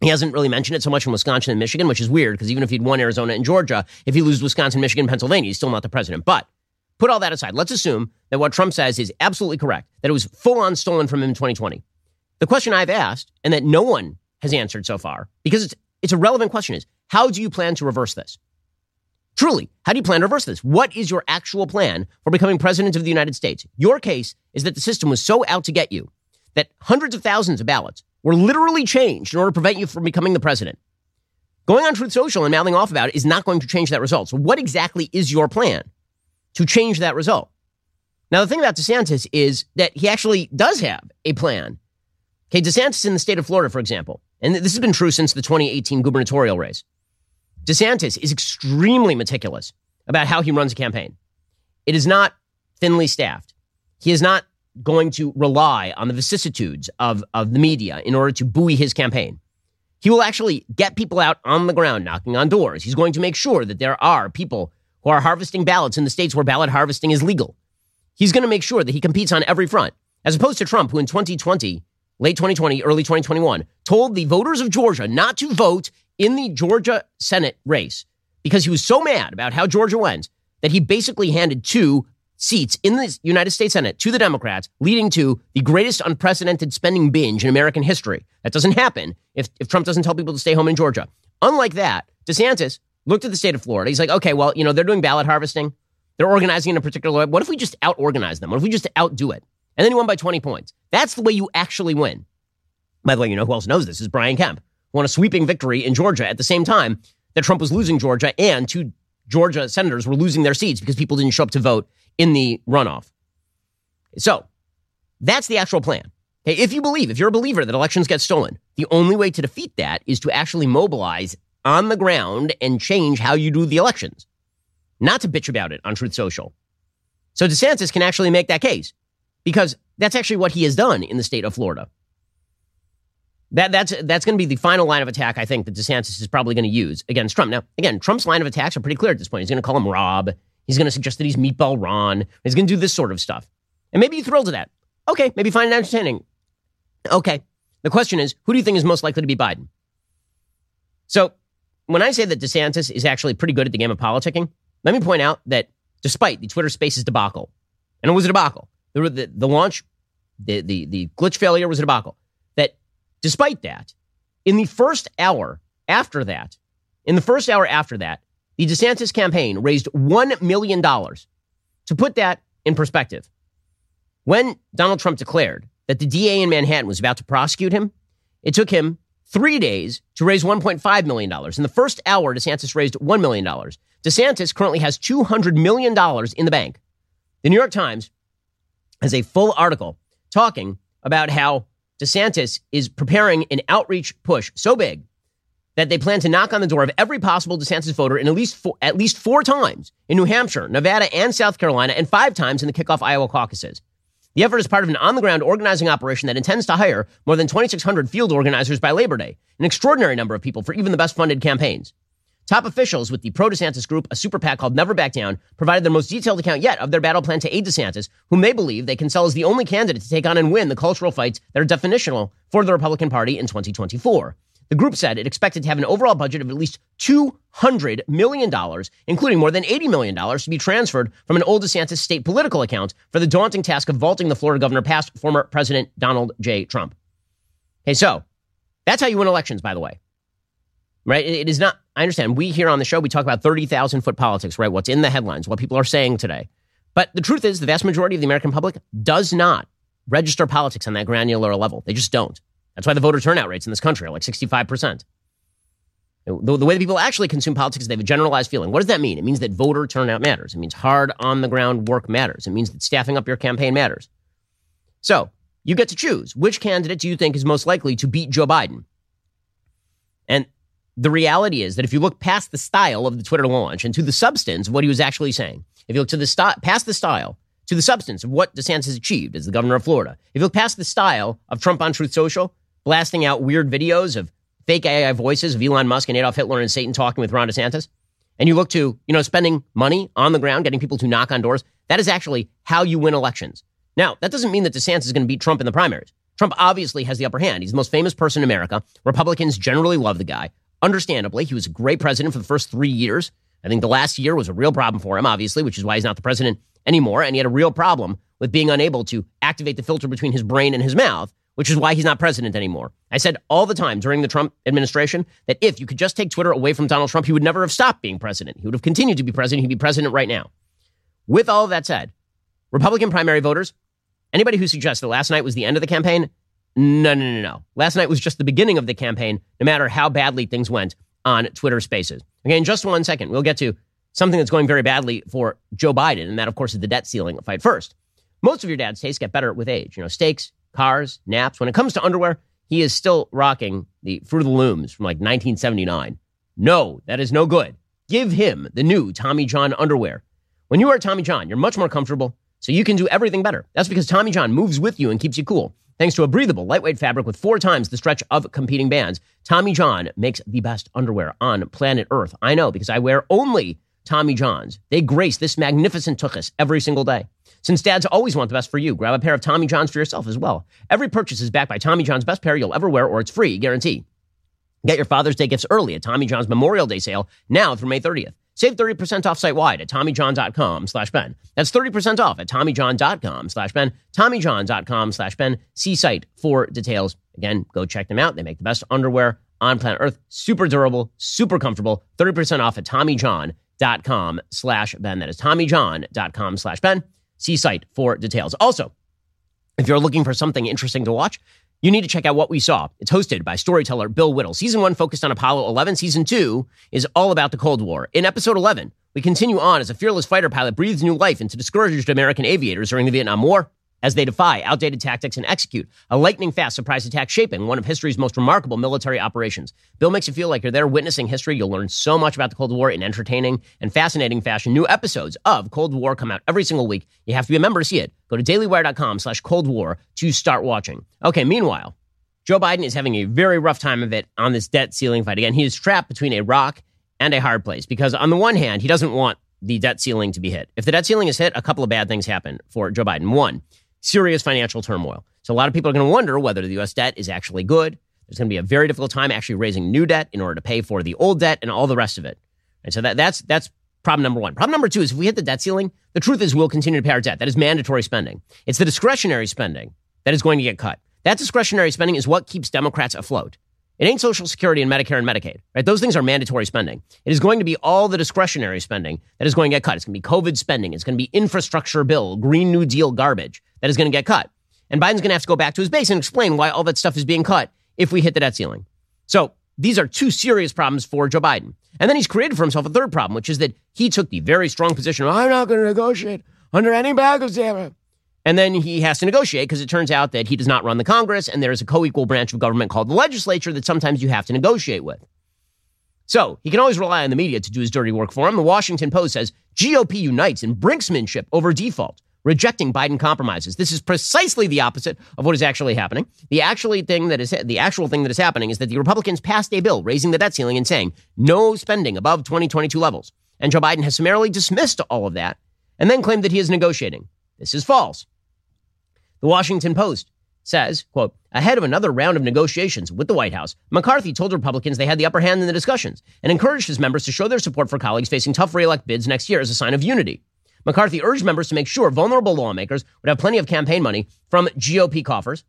He hasn't really mentioned it so much in Wisconsin and Michigan, which is weird because even if he'd won Arizona and Georgia, if he loses Wisconsin, Michigan, Pennsylvania, he's still not the president. But put all that aside. Let's assume that what Trump says is absolutely correct, that it was full on stolen from him in 2020. The question I've asked, and that no one has answered so far, because it's, it's a relevant question, is how do you plan to reverse this? Truly, how do you plan to reverse this? What is your actual plan for becoming president of the United States? Your case is that the system was so out to get you that hundreds of thousands of ballots were literally changed in order to prevent you from becoming the president. Going on Truth Social and mouthing off about it is not going to change that result. So, what exactly is your plan to change that result? Now, the thing about DeSantis is that he actually does have a plan. Okay, DeSantis in the state of Florida, for example, and this has been true since the 2018 gubernatorial race. DeSantis is extremely meticulous about how he runs a campaign. It is not thinly staffed. He is not going to rely on the vicissitudes of, of the media in order to buoy his campaign. He will actually get people out on the ground knocking on doors. He's going to make sure that there are people who are harvesting ballots in the states where ballot harvesting is legal. He's going to make sure that he competes on every front, as opposed to Trump, who in 2020, late 2020, early 2021, told the voters of Georgia not to vote in the Georgia Senate race because he was so mad about how Georgia went that he basically handed two seats in the United States Senate to the Democrats, leading to the greatest unprecedented spending binge in American history. That doesn't happen if, if Trump doesn't tell people to stay home in Georgia. Unlike that, DeSantis looked at the state of Florida. He's like, okay, well, you know, they're doing ballot harvesting. They're organizing in a particular way. What if we just out organize them? What if we just outdo it? And then he won by 20 points. That's the way you actually win. By the way, you know who else knows this is Brian Kemp. Won a sweeping victory in Georgia at the same time that Trump was losing Georgia and two Georgia senators were losing their seats because people didn't show up to vote in the runoff. So that's the actual plan. Okay, if you believe, if you're a believer that elections get stolen, the only way to defeat that is to actually mobilize on the ground and change how you do the elections, not to bitch about it on Truth Social. So DeSantis can actually make that case because that's actually what he has done in the state of Florida. That, that's that's going to be the final line of attack I think that DeSantis is probably going to use against Trump. Now, again, Trump's line of attacks are pretty clear at this point. He's going to call him Rob. He's going to suggest that he's Meatball Ron. He's going to do this sort of stuff. And maybe you're thrilled to that. Okay, maybe find it entertaining. Okay. The question is, who do you think is most likely to be Biden? So, when I say that DeSantis is actually pretty good at the game of politicking, let me point out that despite the Twitter Spaces debacle, and it was a debacle, the, the, the launch, the, the, the glitch failure was a debacle, despite that, in the first hour after that, in the first hour after that, the DeSantis campaign raised $1 million. To put that in perspective, when Donald Trump declared that the DA in Manhattan was about to prosecute him, it took him three days to raise $1.5 million. In the first hour, DeSantis raised $1 million. DeSantis currently has $200 million in the bank. The New York Times has a full article talking about how DeSantis is preparing an outreach push so big that they plan to knock on the door of every possible DeSantis voter in at least four, at least four times in New Hampshire, Nevada, and South Carolina, and five times in the kickoff Iowa caucuses. The effort is part of an on the ground organizing operation that intends to hire more than 2,600 field organizers by Labor Day, an extraordinary number of people for even the best funded campaigns. Top officials with the pro DeSantis group, a super PAC called Never Back Down, provided their most detailed account yet of their battle plan to aid DeSantis, whom they believe they can sell as the only candidate to take on and win the cultural fights that are definitional for the Republican Party in 2024. The group said it expected to have an overall budget of at least $200 million, including more than $80 million to be transferred from an old DeSantis state political account for the daunting task of vaulting the Florida governor past former President Donald J. Trump. Okay, so that's how you win elections, by the way. Right? It is not, I understand. We here on the show, we talk about 30,000 foot politics, right? What's in the headlines, what people are saying today. But the truth is, the vast majority of the American public does not register politics on that granular level. They just don't. That's why the voter turnout rates in this country are like 65%. The, the way that people actually consume politics is they have a generalized feeling. What does that mean? It means that voter turnout matters. It means hard on the ground work matters. It means that staffing up your campaign matters. So you get to choose which candidate do you think is most likely to beat Joe Biden? And the reality is that if you look past the style of the Twitter launch and to the substance of what he was actually saying, if you look to the st- past the style to the substance of what DeSantis has achieved as the governor of Florida, if you look past the style of Trump on Truth Social, blasting out weird videos of fake AI voices of Elon Musk and Adolf Hitler and Satan talking with Ron DeSantis. and you look to, you know, spending money on the ground, getting people to knock on doors, that is actually how you win elections. Now, that doesn't mean that DeSantis is going to beat Trump in the primaries. Trump obviously has the upper hand. He's the most famous person in America. Republicans generally love the guy. Understandably, he was a great president for the first three years. I think the last year was a real problem for him, obviously, which is why he's not the president anymore. And he had a real problem with being unable to activate the filter between his brain and his mouth, which is why he's not president anymore. I said all the time during the Trump administration that if you could just take Twitter away from Donald Trump, he would never have stopped being president. He would have continued to be president. He'd be president right now. With all of that said, Republican primary voters, anybody who suggests that last night was the end of the campaign, no, no, no, no. Last night was just the beginning of the campaign, no matter how badly things went on Twitter Spaces. Okay, in just one second, we'll get to something that's going very badly for Joe Biden, and that, of course, is the debt ceiling fight first. Most of your dad's tastes get better with age. You know, steaks, cars, naps. When it comes to underwear, he is still rocking the Fruit of the Looms from like 1979. No, that is no good. Give him the new Tommy John underwear. When you wear Tommy John, you're much more comfortable, so you can do everything better. That's because Tommy John moves with you and keeps you cool. Thanks to a breathable, lightweight fabric with four times the stretch of competing bands, Tommy John makes the best underwear on planet Earth. I know because I wear only Tommy Johns. They grace this magnificent tuchus every single day. Since dads always want the best for you, grab a pair of Tommy Johns for yourself as well. Every purchase is backed by Tommy John's best pair you'll ever wear, or it's free, guarantee. Get your Father's Day gifts early at Tommy John's Memorial Day sale now through May 30th. Save 30% off site wide at TommyJohn.com slash Ben. That's 30% off at TommyJohn.com slash Ben. TommyJohn.com slash Ben. See site for details. Again, go check them out. They make the best underwear on planet Earth. Super durable, super comfortable. 30% off at TommyJohn.com slash Ben. That is TommyJohn.com slash Ben. See site for details. Also, if you're looking for something interesting to watch, you need to check out What We Saw. It's hosted by storyteller Bill Whittle. Season one focused on Apollo 11. Season two is all about the Cold War. In episode 11, we continue on as a fearless fighter pilot breathes new life into discouraged American aviators during the Vietnam War as they defy outdated tactics and execute a lightning fast surprise attack shaping one of history's most remarkable military operations. Bill makes you feel like you're there witnessing history. You'll learn so much about the Cold War in entertaining and fascinating fashion. New episodes of Cold War come out every single week. You have to be a member to see it. Go to dailywire.com slash Cold War to start watching. Okay, meanwhile, Joe Biden is having a very rough time of it on this debt ceiling fight. Again, he is trapped between a rock and a hard place because on the one hand, he doesn't want the debt ceiling to be hit. If the debt ceiling is hit, a couple of bad things happen for Joe Biden. One, serious financial turmoil. So a lot of people are going to wonder whether the U.S. debt is actually good. There's going to be a very difficult time actually raising new debt in order to pay for the old debt and all the rest of it. And so that, that's that's problem number one. Problem number two is if we hit the debt ceiling, the truth is we'll continue to pay our debt. That is mandatory spending. It's the discretionary spending that is going to get cut. That discretionary spending is what keeps Democrats afloat. It ain't Social Security and Medicare and Medicaid, right? Those things are mandatory spending. It is going to be all the discretionary spending that is going to get cut. It's going to be COVID spending. It's going to be infrastructure bill, Green New Deal garbage that is going to get cut. And Biden's going to have to go back to his base and explain why all that stuff is being cut if we hit the debt ceiling. So these are two serious problems for Joe Biden. And then he's created for himself a third problem, which is that he took the very strong position of, I'm not going to negotiate under any bag of circumstance. And then he has to negotiate because it turns out that he does not run the Congress and there's a co equal branch of government called the legislature that sometimes you have to negotiate with. So he can always rely on the media to do his dirty work for him. The Washington Post says GOP unites in brinksmanship over default, rejecting Biden compromises. This is precisely the opposite of what is actually happening. The actually thing that is the actual thing that is happening is that the Republicans passed a bill raising the debt ceiling and saying no spending above 2022 levels. And Joe Biden has summarily dismissed all of that and then claimed that he is negotiating. This is false. The Washington Post says, quote, ahead of another round of negotiations with the White House, McCarthy told Republicans they had the upper hand in the discussions and encouraged his members to show their support for colleagues facing tough reelect bids next year as a sign of unity. McCarthy urged members to make sure vulnerable lawmakers would have plenty of campaign money from GOP coffers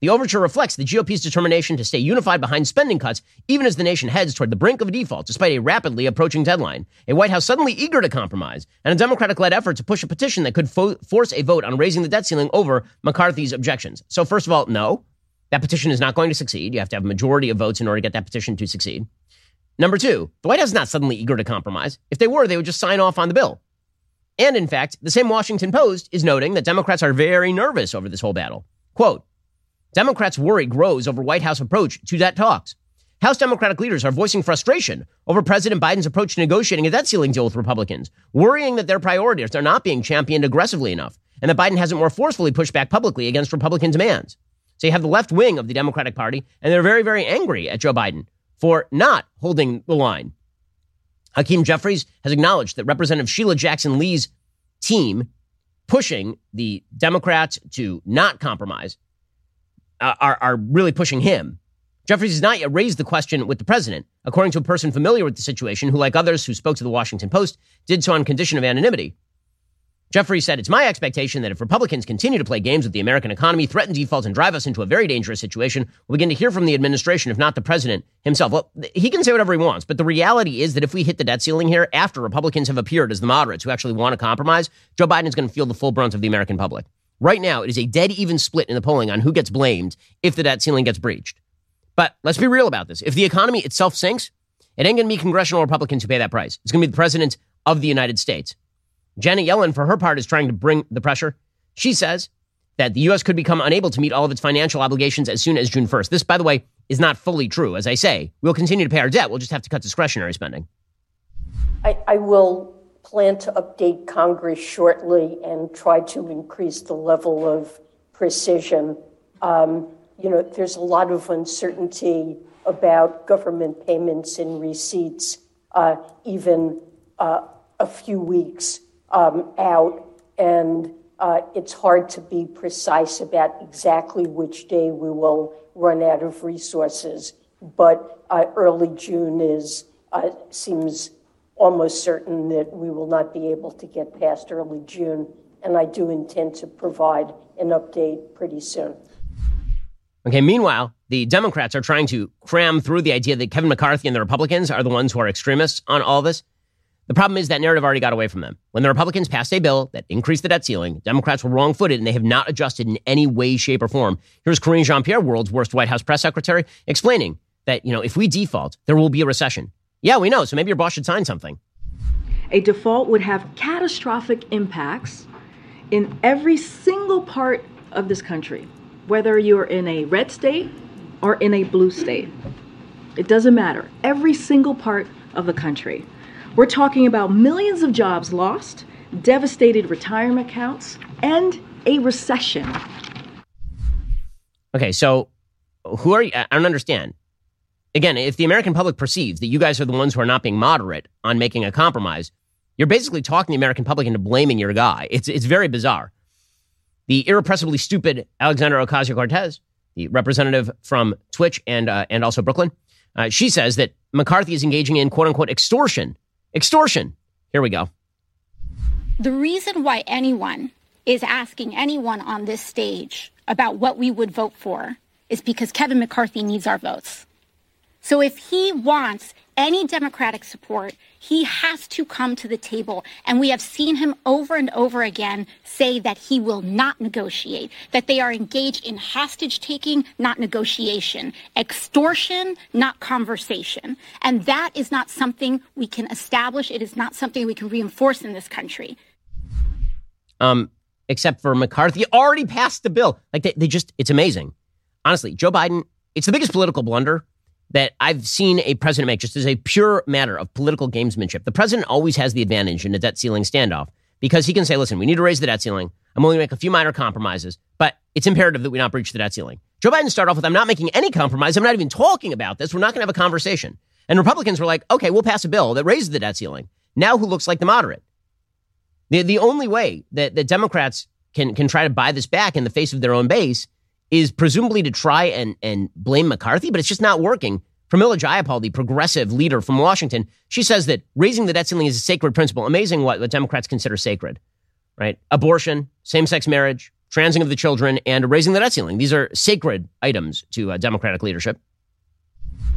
the overture reflects the GOP's determination to stay unified behind spending cuts, even as the nation heads toward the brink of default, despite a rapidly approaching deadline. A White House suddenly eager to compromise, and a Democratic led effort to push a petition that could fo- force a vote on raising the debt ceiling over McCarthy's objections. So, first of all, no, that petition is not going to succeed. You have to have a majority of votes in order to get that petition to succeed. Number two, the White House is not suddenly eager to compromise. If they were, they would just sign off on the bill. And in fact, the same Washington Post is noting that Democrats are very nervous over this whole battle. Quote, Democrats' worry grows over White House approach to debt talks. House Democratic leaders are voicing frustration over President Biden's approach to negotiating a debt ceiling deal with Republicans, worrying that their priorities are not being championed aggressively enough, and that Biden hasn't more forcefully pushed back publicly against Republican demands. So you have the left wing of the Democratic Party, and they're very, very angry at Joe Biden for not holding the line. Hakeem Jeffries has acknowledged that Representative Sheila Jackson Lee's team pushing the Democrats to not compromise Uh, are, are really pushing him. Jeffries has not yet raised the question with the president, according to a person familiar with the situation who, like others who spoke to the Washington Post, did so on condition of anonymity. Jeffries said, It's my expectation that if Republicans continue to play games with the American economy, threaten default, and drive us into a very dangerous situation, we'll begin to hear from the administration, if not the president himself. Well, he can say whatever he wants, but the reality is that if we hit the debt ceiling here after Republicans have appeared as the moderates who actually want to compromise, Joe Biden is going to feel the full brunt of the American public. Right now, it is a dead even split in the polling on who gets blamed if the debt ceiling gets breached. But let's be real about this. If the economy itself sinks, it ain't going to be congressional Republicans who pay that price. It's going to be the president of the United States. Janet Yellen, for her part, is trying to bring the pressure. She says that the U.S. could become unable to meet all of its financial obligations as soon as June 1st. This, by the way, is not fully true. As I say, we'll continue to pay our debt. We'll just have to cut discretionary spending. I, I will plan to update Congress shortly and try to increase the level of precision. Um, you know, there's a lot of uncertainty about government payments and receipts, uh, even uh, a few weeks um, out, and uh, it's hard to be precise about exactly which day we will run out of resources. But uh, early June is uh, seems almost certain that we will not be able to get past early June, and I do intend to provide an update pretty soon. Okay, meanwhile, the Democrats are trying to cram through the idea that Kevin McCarthy and the Republicans are the ones who are extremists on all this. The problem is that narrative already got away from them. When the Republicans passed a bill that increased the debt ceiling, Democrats were wrong footed and they have not adjusted in any way, shape, or form. Here's Karine Jean Pierre, world's worst White House press secretary, explaining that, you know, if we default, there will be a recession. Yeah, we know. So maybe your boss should sign something. A default would have catastrophic impacts in every single part of this country, whether you're in a red state or in a blue state. It doesn't matter. Every single part of the country. We're talking about millions of jobs lost, devastated retirement accounts, and a recession. Okay, so who are you? I don't understand. Again, if the American public perceives that you guys are the ones who are not being moderate on making a compromise, you're basically talking the American public into blaming your guy. It's, it's very bizarre. The irrepressibly stupid Alexandria Ocasio Cortez, the representative from Twitch and, uh, and also Brooklyn, uh, she says that McCarthy is engaging in quote unquote extortion Extortion. Here we go. The reason why anyone is asking anyone on this stage about what we would vote for is because Kevin McCarthy needs our votes. So if he wants any Democratic support, he has to come to the table. And we have seen him over and over again say that he will not negotiate, that they are engaged in hostage taking, not negotiation, extortion, not conversation. And that is not something we can establish. It is not something we can reinforce in this country. Um, except for McCarthy already passed the bill. Like they, they just, it's amazing. Honestly, Joe Biden, it's the biggest political blunder that I've seen a president make just as a pure matter of political gamesmanship. The president always has the advantage in a debt ceiling standoff because he can say, listen, we need to raise the debt ceiling. I'm only going to make a few minor compromises, but it's imperative that we not breach the debt ceiling. Joe Biden started off with, I'm not making any compromise. I'm not even talking about this. We're not going to have a conversation. And Republicans were like, okay, we'll pass a bill that raises the debt ceiling. Now who looks like the moderate? The, the only way that, that Democrats can, can try to buy this back in the face of their own base is presumably to try and, and blame McCarthy, but it's just not working. Pramila Jayapal, the progressive leader from Washington, she says that raising the debt ceiling is a sacred principle. Amazing what, the Democrats consider sacred, right? Abortion, same sex marriage, transing of the children, and raising the debt ceiling. These are sacred items to uh, Democratic leadership.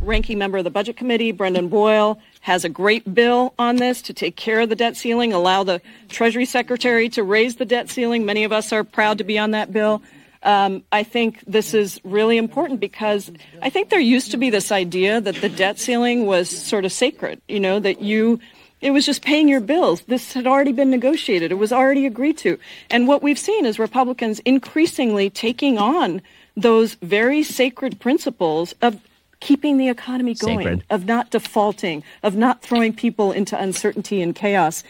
Ranking member of the Budget Committee, Brendan Boyle, has a great bill on this to take care of the debt ceiling, allow the Treasury Secretary to raise the debt ceiling. Many of us are proud to be on that bill. Um, I think this is really important because I think there used to be this idea that the debt ceiling was sort of sacred, you know, that you, it was just paying your bills. This had already been negotiated. It was already agreed to. And what we've seen is Republicans increasingly taking on those very sacred principles of keeping the economy going, sacred. of not defaulting, of not throwing people into uncertainty and chaos.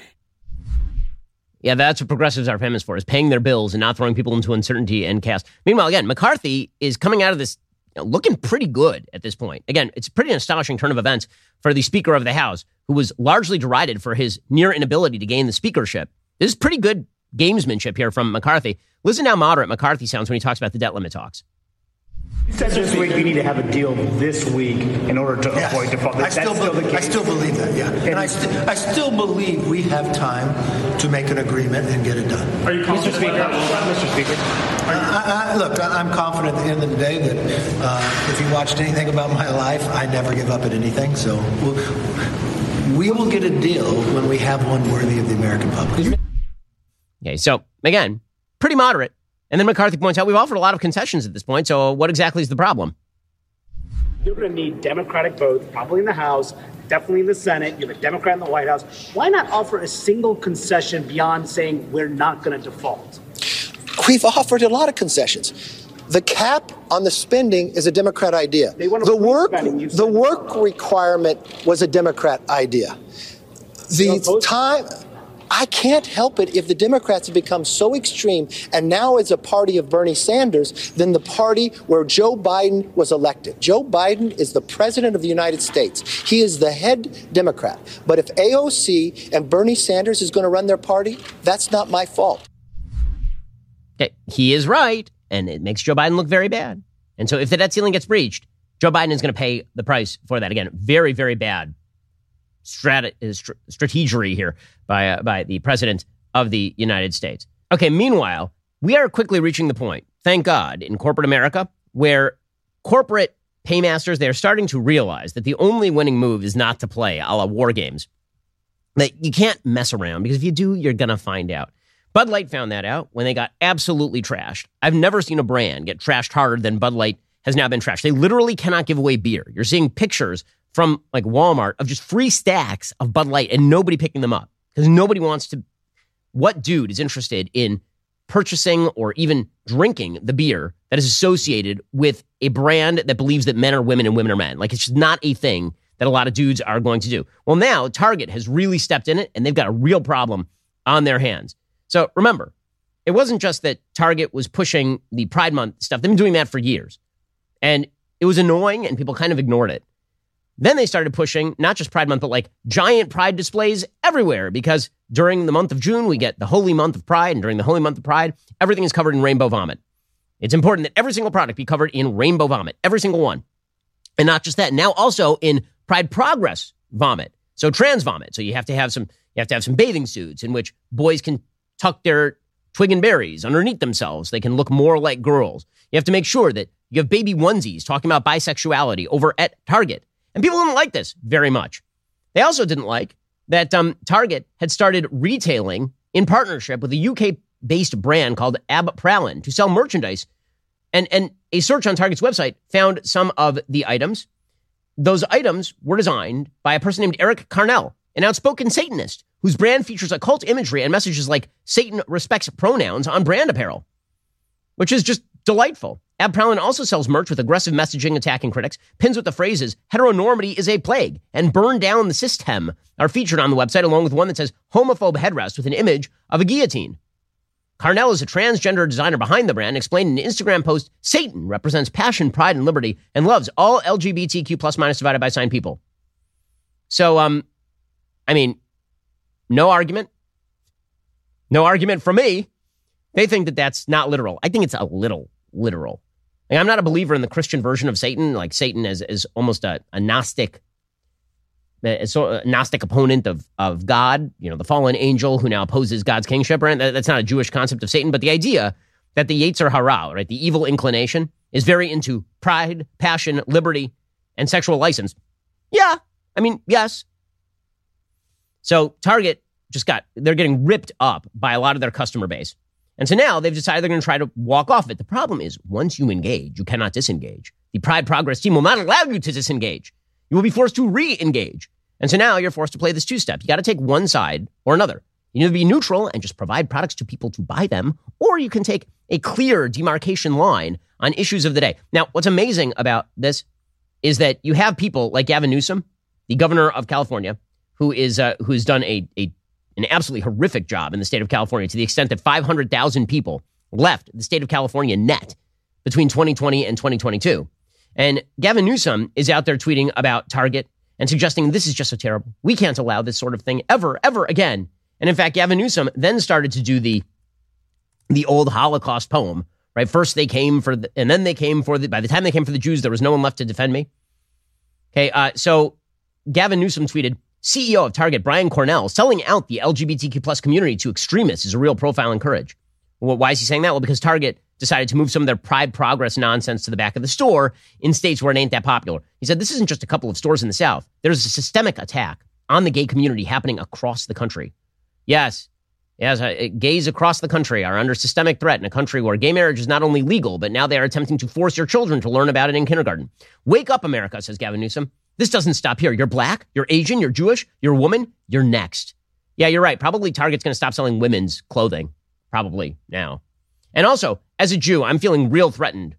Yeah, that's what progressives are famous for, is paying their bills and not throwing people into uncertainty and chaos. Meanwhile, again, McCarthy is coming out of this you know, looking pretty good at this point. Again, it's pretty astonishing turn of events for the Speaker of the House, who was largely derided for his near inability to gain the speakership. This is pretty good gamesmanship here from McCarthy. Listen how moderate McCarthy sounds when he talks about the debt limit talks. You said this week we need to have a deal this week in order to Yes. avoid default. I That's still, still the be- I still believe that, yeah. And I, st- I still believe we have time to make an agreement and get it done. Are you Mr. Speaker? Mr. Speaker. I, I, look, I- I'm confident at the end of the day that uh, if you watched anything about my life, I never give up at anything. So we'll, we will get a deal when we have one worthy of the American public. Okay, so again, pretty moderate. And then McCarthy points out we've offered a lot of concessions at this point. So what exactly is the problem? You're going to need Democratic votes, probably in the House, definitely in the Senate. You have a Democrat in the White House. Why not offer a single concession beyond saying we're not going to default? We've offered a lot of concessions. The cap on the spending is a Democrat idea. The work, the work requirement was a Democrat idea. The time, I can't help it if the Democrats have become so extreme and now is a party of Bernie Sanders than the party where Joe Biden was elected. Joe Biden is the president of the United States. He is the head Democrat. But if AOC and Bernie Sanders is going to run their party, that's not my fault. He is right, and it makes Joe Biden look very bad. And so if the debt ceiling gets breached, Joe Biden is going to pay the price for that. Again, very, very bad strat- here by, uh, by the president of the United States. Okay, meanwhile, we are quickly reaching the point, thank God, in corporate America, where corporate paymasters, they're starting to realize that the only winning move is not to play a la war games. That you can't mess around because if you do, you're going to find out. Bud Light found that out when they got absolutely trashed. I've never seen a brand get trashed harder than Bud Light has now been trashed. They literally cannot give away beer. You're seeing pictures from like Walmart of just free stacks of Bud Light and nobody picking them up because nobody wants to. What dude is interested in purchasing or even drinking the beer that is associated with a brand that believes that men are women and women are men? Like it's just not a thing that a lot of dudes are going to do. Well, now Target has really stepped in it and they've got a real problem on their hands. So remember, it wasn't just that Target was pushing the Pride Month stuff. They've been doing that for years. And it was annoying and people kind of ignored it. Then they started pushing not just Pride Month, but like giant Pride displays everywhere because during the month of June, we get the holy month of Pride. And during the holy month of Pride, everything is covered in rainbow vomit. It's important that every single product be covered in rainbow vomit, every single one. And not just that, now also in Pride Progress vomit. So trans vomit. So you have to have some, you have to have some bathing suits in which boys can tuck their twig and berries underneath themselves. They can look more like girls. You have to make sure that you have baby onesies talking about bisexuality over at Target. And people didn't like this very much. They also didn't like that um, Target had started retailing in partnership with a UK based brand called Abprallen to sell merchandise. And, and a search on Target's website found some of the items. Those items were designed by a person named Erik Carnell, an outspoken Satanist whose brand features occult imagery and messages like Satan respects pronouns on brand apparel, which is just delightful. Abprallen also sells merch with aggressive messaging attacking critics. Pins with the phrases heteronormity is a plague and burn down the system are featured on the website, along with one that says homophobe headrest with an image of a guillotine. Carnell is a transgender designer behind the brand, explained in an Instagram post Satan represents passion, pride, and liberty and loves all LGBTQ plus minus divided by sign people. So, um, I mean, no argument. No argument from me. They think that that's not literal. I think it's a little literal. Like, I'm not a believer in the Christian version of Satan, like Satan as, as almost a, a Gnostic, a, a Gnostic opponent of, of God, you know, the fallen angel who now opposes God's kingship, right? That, that's not a Jewish concept of Satan, but the idea that the Yetzer Hara, right, the evil inclination, is very into pride, passion, liberty, and sexual license. Yeah, I mean, yes. So Target just got, they're getting ripped up by a lot of their customer base. And so now they've decided they're going to try to walk off it. The problem is once you engage, you cannot disengage. The Pride Progress team will not allow you to disengage. You will be forced to re-engage. And so now you're forced to play this two-step. You got to take one side or another. You need to be neutral and just provide products to people to buy them, or you can take a clear demarcation line on issues of the day. Now, what's amazing about this is that you have people like Gavin Newsom, the governor of California, who is uh, who has done a, a an absolutely horrific job in the state of California to the extent that 500,000 people left the state of California net between 2020 and 2022. And Gavin Newsom is out there tweeting about Target and suggesting this is just so terrible. We can't allow this sort of thing ever, ever again. And in fact, Gavin Newsom then started to do the the old Holocaust poem, right? First they came for the, and then they came for the, by the time they came for the Jews, there was no one left to defend me. Okay. Uh, so Gavin Newsom tweeted, CEO of Target, Brian Cornell, selling out the LGBTQ plus community to extremists is a real profile in courage. Well, why is he saying that? Well, because Target decided to move some of their Pride Progress nonsense to the back of the store in states where it ain't that popular. He said, this isn't just a couple of stores in the South. There's a systemic attack on the gay community happening across the country. Yes, Yes, uh, gays across the country are under systemic threat in a country where gay marriage is not only legal, but now they are attempting to force your children to learn about it in kindergarten. Wake up, America, says Gavin Newsom. This doesn't stop here. You're black, you're Asian, you're Jewish, you're a woman, you're next. Yeah, you're right. Probably Target's going to stop selling women's clothing. Probably now. And also, as a Jew, I'm feeling real threatened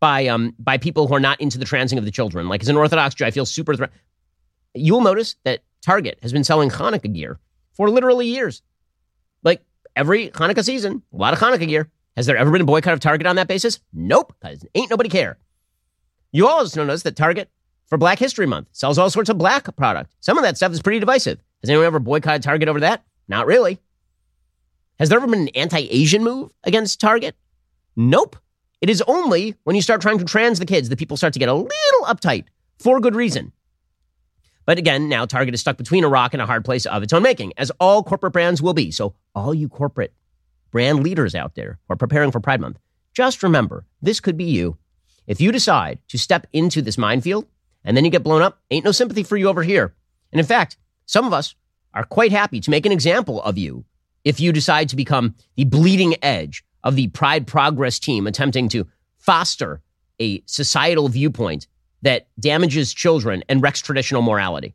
by um by people who are not into the transing of the children. Like as an Orthodox Jew, I feel super threatened. You'll notice that Target has been selling Hanukkah gear for literally years Like every Hanukkah season, a lot of Hanukkah gear. Has there ever been a boycott of Target on that basis? Nope, because ain't nobody care. You all also notice that Target, for Black History Month, sells all sorts of black product. Some of that stuff is pretty divisive. Has anyone ever boycotted Target over that? Not really. Has there ever been an anti Asian move against Target? Nope. It is only when you start trying to trans the kids that people start to get a little uptight for good reason. But again, now Target is stuck between a rock and a hard place of its own making, as all corporate brands will be. So, all you corporate brand leaders out there who are preparing for Pride Month, just remember this could be you. If you decide to step into this minefield and then you get blown up, ain't no sympathy for you over here. And in fact, some of us are quite happy to make an example of you if you decide to become the bleeding edge of the Pride Progress team attempting to foster a societal viewpoint that damages children and wrecks traditional morality.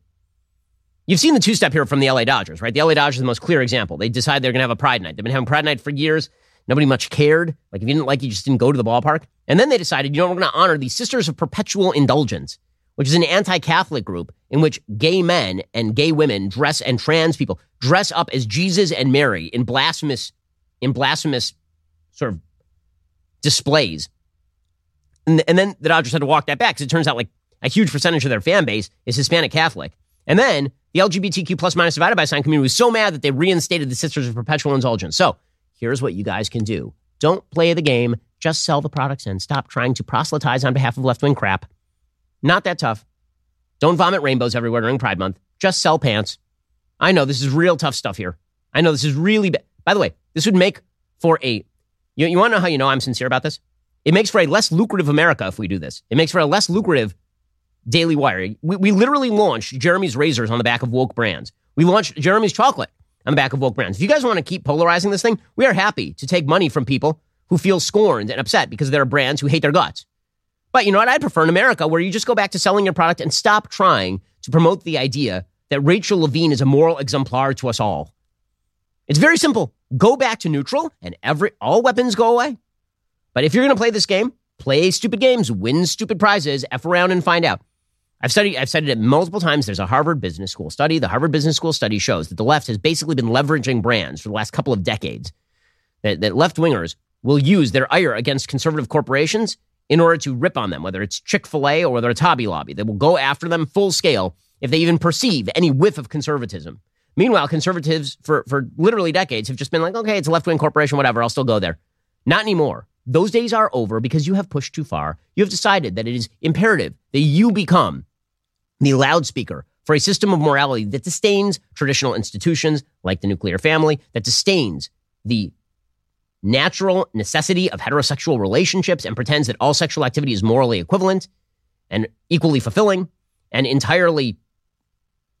You've seen the two step here from the LA Dodgers, right? The LA Dodgers are the most clear example. They decide they're going to have a Pride Night. They've been having Pride Night for years. Nobody much cared. Like, if you didn't like you just didn't go to the ballpark. And then they decided, you know, we're going to honor the Sisters of Perpetual Indulgence, which is an anti Catholic group in which gay men and gay women dress and trans people dress up as Jesus and Mary in blasphemous, in blasphemous sort of displays and, and then the Dodgers had to walk that back because it turns out like a huge percentage of their fan base is Hispanic Catholic. And then the LGBTQ plus minus divided by sign community was so mad that they reinstated the Sisters of Perpetual Indulgence. So here's what you guys can do. Don't play the game. Just sell the products and stop trying to proselytize on behalf of left wing crap. Not that tough. Don't vomit rainbows everywhere during Pride Month. Just sell pants. I know this is real tough stuff here. I know this is really bad. By the way, this would make for a. You, you want to know how you know I'm sincere about this? It makes for a less lucrative America if we do this. It makes for a less lucrative Daily Wire. We, we literally launched Jeremy's razors on the back of woke brands. We launched Jeremy's chocolate on the back of woke brands. If you guys want to keep polarizing this thing, we are happy to take money from people who feel scorned and upset because there are brands who hate their guts. But you know what? I'd prefer in America where you just go back to selling your product and stop trying to promote the idea that Rachel Levine is a moral exemplar to us all. It's very simple. Go back to neutral and every all weapons go away. But if you're going to play this game, play stupid games, win stupid prizes, F around and find out. I've studied, I've studied it multiple times. There's a Harvard Business School study. The Harvard Business School study shows that the left has basically been leveraging brands for the last couple of decades. That, that left wingers will use their ire against conservative corporations in order to rip on them, whether it's Chick fil A or whether it's Hobby Lobby. They will go after them full scale if they even perceive any whiff of conservatism. Meanwhile, conservatives for, for literally decades have just been like, okay, it's a left wing corporation, whatever, I'll still go there. Not anymore. Those days are over because you have pushed too far. You have decided that it is imperative that you become the loudspeaker for a system of morality that disdains traditional institutions like the nuclear family, that disdains the natural necessity of heterosexual relationships and pretends that all sexual activity is morally equivalent and equally fulfilling and entirely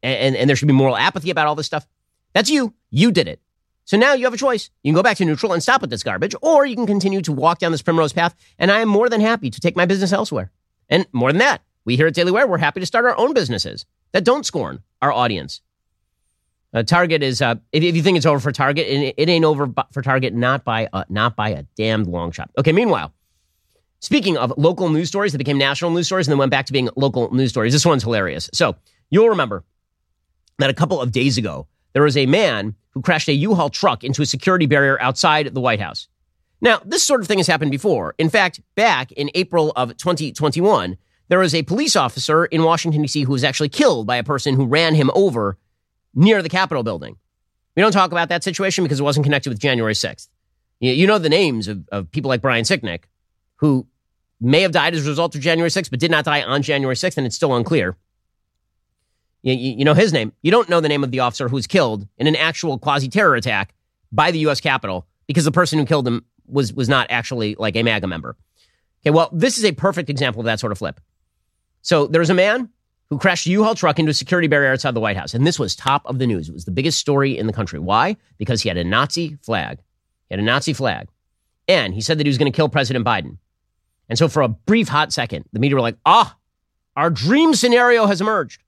and, and there should be moral apathy about all this stuff. That's you. You did it. So now you have a choice. You can go back to neutral and stop with this garbage, or you can continue to walk down this primrose path. And I am more than happy to take my business elsewhere. And more than that, we here at Daily Wire, we're happy to start our own businesses that don't scorn our audience. Uh, Target is, uh, if, if, you think it's over for Target, it, it ain't over for Target, not by, a, not by a damned long shot. Okay, meanwhile, speaking of local news stories that became national news stories and then went back to being local news stories, this one's hilarious. So you'll remember that a couple of days ago, there was a man who crashed a U-Haul truck into a security barrier outside the White House. Now, this sort of thing has happened before. In fact, back in April of 2021, there was a police officer in Washington, D.C., who was actually killed by a person who ran him over near the Capitol building. We don't talk about that situation because it wasn't connected with January 6th. You, know the names of, of people like Brian Sicknick, who may have died as a result of January 6th, but did not die on January 6th, and it's still unclear. You, you, know his name. You don't know the name of the officer who was killed in an actual quasi terror attack by the U.S. Capitol because the person who killed him was, was not actually like a MAGA member. Okay, well, this is a perfect example of that sort of flip. So there's a man who crashed a U-Haul truck into a security barrier outside the White House. And this was top of the news. It was the biggest story in the country. Why? Because he had a Nazi flag. He had a Nazi flag. And he said that he was going to kill President Biden. And so for a brief hot second, the media were like, ah, our dream scenario has emerged.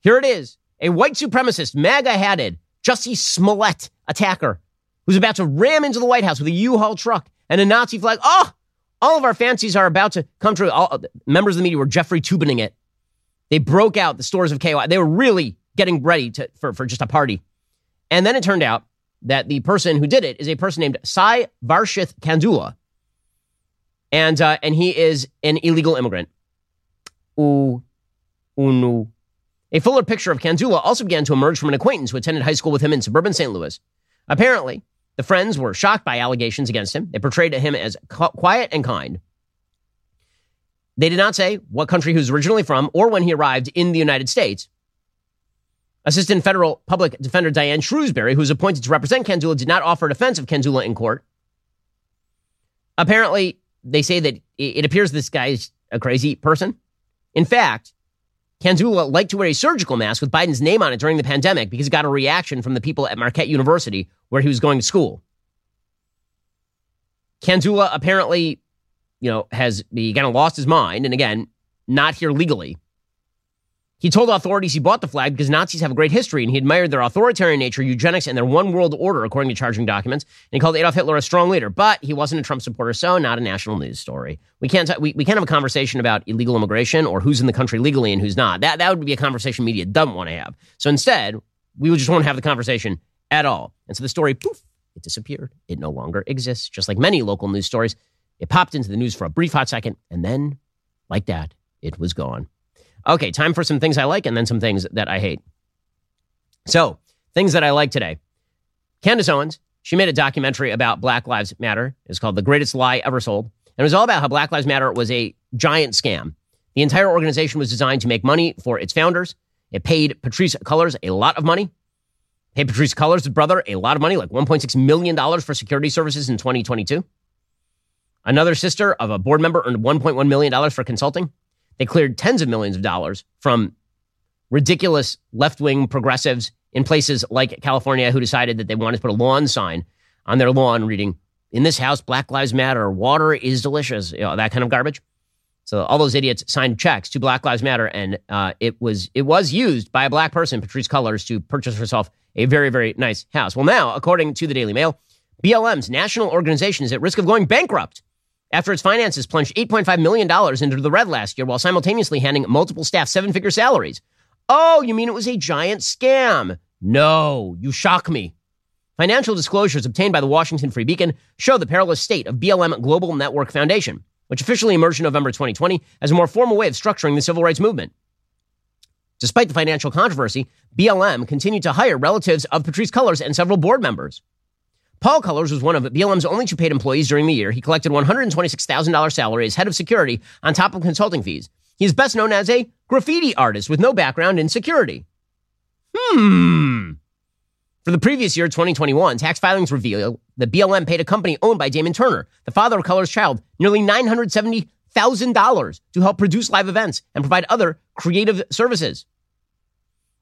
Here it is. A white supremacist, MAGA hatted, Jussie Smollett attacker who's about to ram into the White House with a U-Haul truck and a Nazi flag. Oh, all of our fancies are about to come true. All, members of the media were Jeffrey Tubining it. They broke out the stores of KY. They were really getting ready to, for, for just a party. And then it turned out that the person who did it is a person named Sai Varshith Kandula. And, uh, and he is an illegal immigrant. Ooh. A fuller picture of Kandula also began to emerge from an acquaintance who attended high school with him in suburban St. Louis. Apparently, the friends were shocked by allegations against him. They portrayed him as quiet and kind. They did not say what country he was originally from or when he arrived in the United States. Assistant federal public defender Diane Shrewsbury, who was appointed to represent Kandula, did not offer defense of Kandula in court. Apparently, they say that it appears this guy is a crazy person. In fact, Kandula liked to wear a surgical mask with Biden's name on it during the pandemic because he got a reaction from the people at Marquette University where he was going to school. Kandula apparently, you know, has he kind of lost his mind and again, not here legally. He told authorities he bought the flag because Nazis have a great history and he admired their authoritarian nature, eugenics, and their one world order, according to charging documents. And he called Adolf Hitler a strong leader, but he wasn't a Trump supporter, so not a national news story. We can't, we, we can't have a conversation about illegal immigration or who's in the country legally and who's not. That, that would be a conversation media doesn't want to have. So instead, we just won't have the conversation at all. And so the story, poof, it disappeared. It no longer exists, just like many local news stories. It popped into the news for a brief hot second, and then, like that, it was gone. Okay, time for some things I like and then some things that I hate. So, things that I like today. Candace Owens, she made a documentary about Black Lives Matter. It's called The Greatest Lie Ever Sold. And it was all about how Black Lives Matter was a giant scam. The entire organization was designed to make money for its founders. It paid Patrisse Cullors a lot of money. Paid Patrisse Cullors' brother a lot of money, like $1.6 million for security services in 2022. Another sister of a board member earned $1.1 million for consulting. They cleared tens of millions of dollars from ridiculous left wing progressives in places like California who decided that they wanted to put a lawn sign on their lawn reading, In this house, Black Lives Matter, water is delicious, you know, that kind of garbage. So all those idiots signed checks to Black Lives Matter, and uh, it was it was used by a black person, Patrisse Cullors, to purchase herself a very very nice house. Well, now according to the Daily Mail, BLM's national organization is at risk of going bankrupt after its finances plunged $8.5 million into the red last year while simultaneously handing multiple staff seven figure salaries. Oh, you mean it was a giant scam? No, you shock me. Financial disclosures obtained by the Washington Free Beacon show the perilous state of BLM Global Network Foundation, which officially emerged in November 2020 as a more formal way of structuring the civil rights movement. Despite the financial controversy, BLM continued to hire relatives of Patrisse Cullors and several board members. Paul Cullors was one of BLM's only two paid employees during the year. He collected $126,000 salary as head of security on top of consulting fees. He is best known as a graffiti artist with no background in security. Hmm. For the previous year, 2021, tax filings reveal that BLM paid a company owned by Damon Turner, the father of Cullors' child, nearly $970,000 to help produce live events and provide other creative services.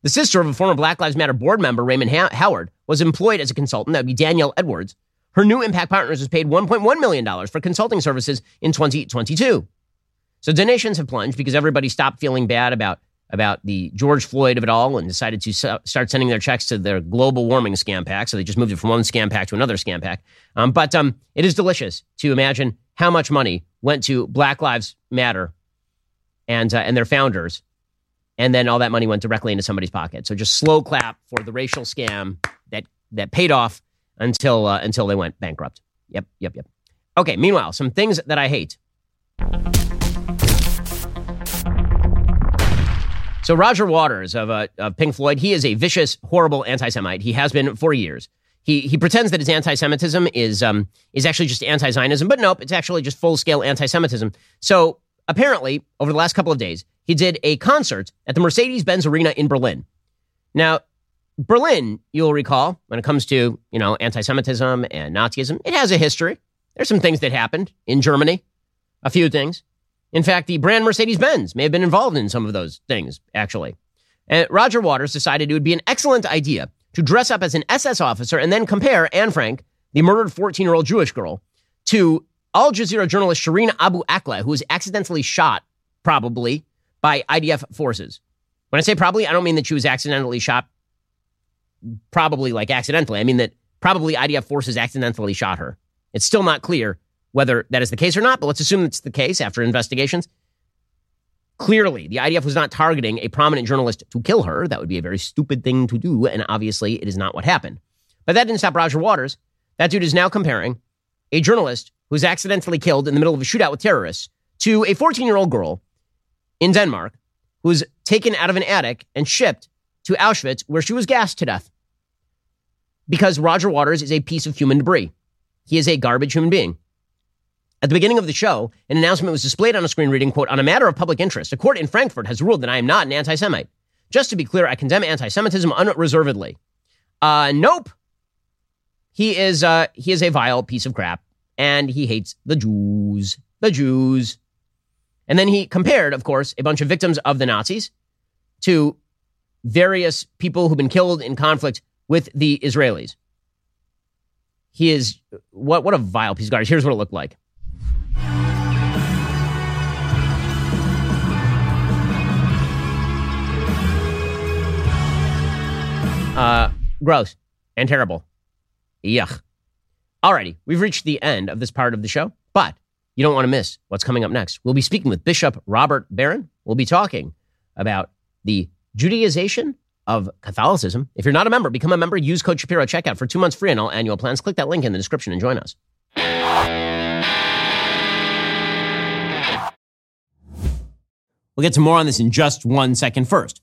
The sister of a former Black Lives Matter board member, Raymond ha- Howard, was employed as a consultant. That would be Danielle Edwards. Her new Impact Partners was paid $1.1 million for consulting services in 2022. So donations have plunged because everybody stopped feeling bad about, about the George Floyd of it all and decided to start sending their checks to their global warming scam pack. So they just moved it from one scam pack to another scam pack. Um, but um, it is delicious to imagine how much money went to Black Lives Matter and, uh, and their founders and then all that money went directly into somebody's pocket. So just slow clap for the racial scam that that paid off until uh, until they went bankrupt. Yep, yep, yep. Okay. Meanwhile, some things that I hate. So Roger Waters of, uh, of Pink Floyd, he is a vicious, horrible anti-Semite. He has been for years. He he pretends that his anti-Semitism is um is actually just anti-Zionism, but nope, it's actually just full-scale anti-Semitism. So apparently, over the last couple of days, he did a concert at the Mercedes-Benz Arena in Berlin. Now, Berlin, you'll recall, when it comes to you know anti-Semitism and Nazism, it has a history. There's some things that happened in Germany, a few things. In fact, the brand Mercedes Benz may have been involved in some of those things, actually. And Roger Waters decided it would be an excellent idea to dress up as an SS officer and then compare Anne Frank, the murdered 14 year old Jewish girl, to Al Jazeera journalist Shireen Abu Akleh, who was accidentally shot, probably, by IDF forces. When I say probably, I don't mean that she was accidentally shot, probably like accidentally. I mean that probably IDF forces accidentally shot her. It's still not clear whether that is the case or not, but let's assume it's the case after investigations. Clearly, the IDF was not targeting a prominent journalist to kill her. That would be a very stupid thing to do, and obviously it is not what happened. But that didn't stop Roger Waters. That dude is now comparing a journalist who's accidentally killed in the middle of a shootout with terrorists to a 14 year old girl in Denmark who was taken out of an attic and shipped to Auschwitz where she was gassed to death. Because Roger Waters is a piece of human debris. He is a garbage human being. At the beginning of the show, an announcement was displayed on a screen reading, quote, on a matter of public interest, a court in Frankfurt has ruled that I am not an anti Semite. Just to be clear, I condemn anti Semitism unreservedly. Uh, nope. He is, uh, he is a vile piece of crap, and he hates the Jews. The Jews. And then he compared, of course, a bunch of victims of the Nazis to various people who've been killed in conflict with the Israelis. He is, what, what a vile piece of garbage. Here's what it looked like. Uh, gross and terrible. Yuck. Alrighty, we've reached the end of this part of the show, but you don't want to miss what's coming up next. We'll be speaking with Bishop Robert Barron. We'll be talking about the Judaization of Catholicism. If you're not a member, become a member. Use code Shapiro checkout for two months free on all annual plans. Click that link in the description and join us. We'll get to more on this in just one second. First,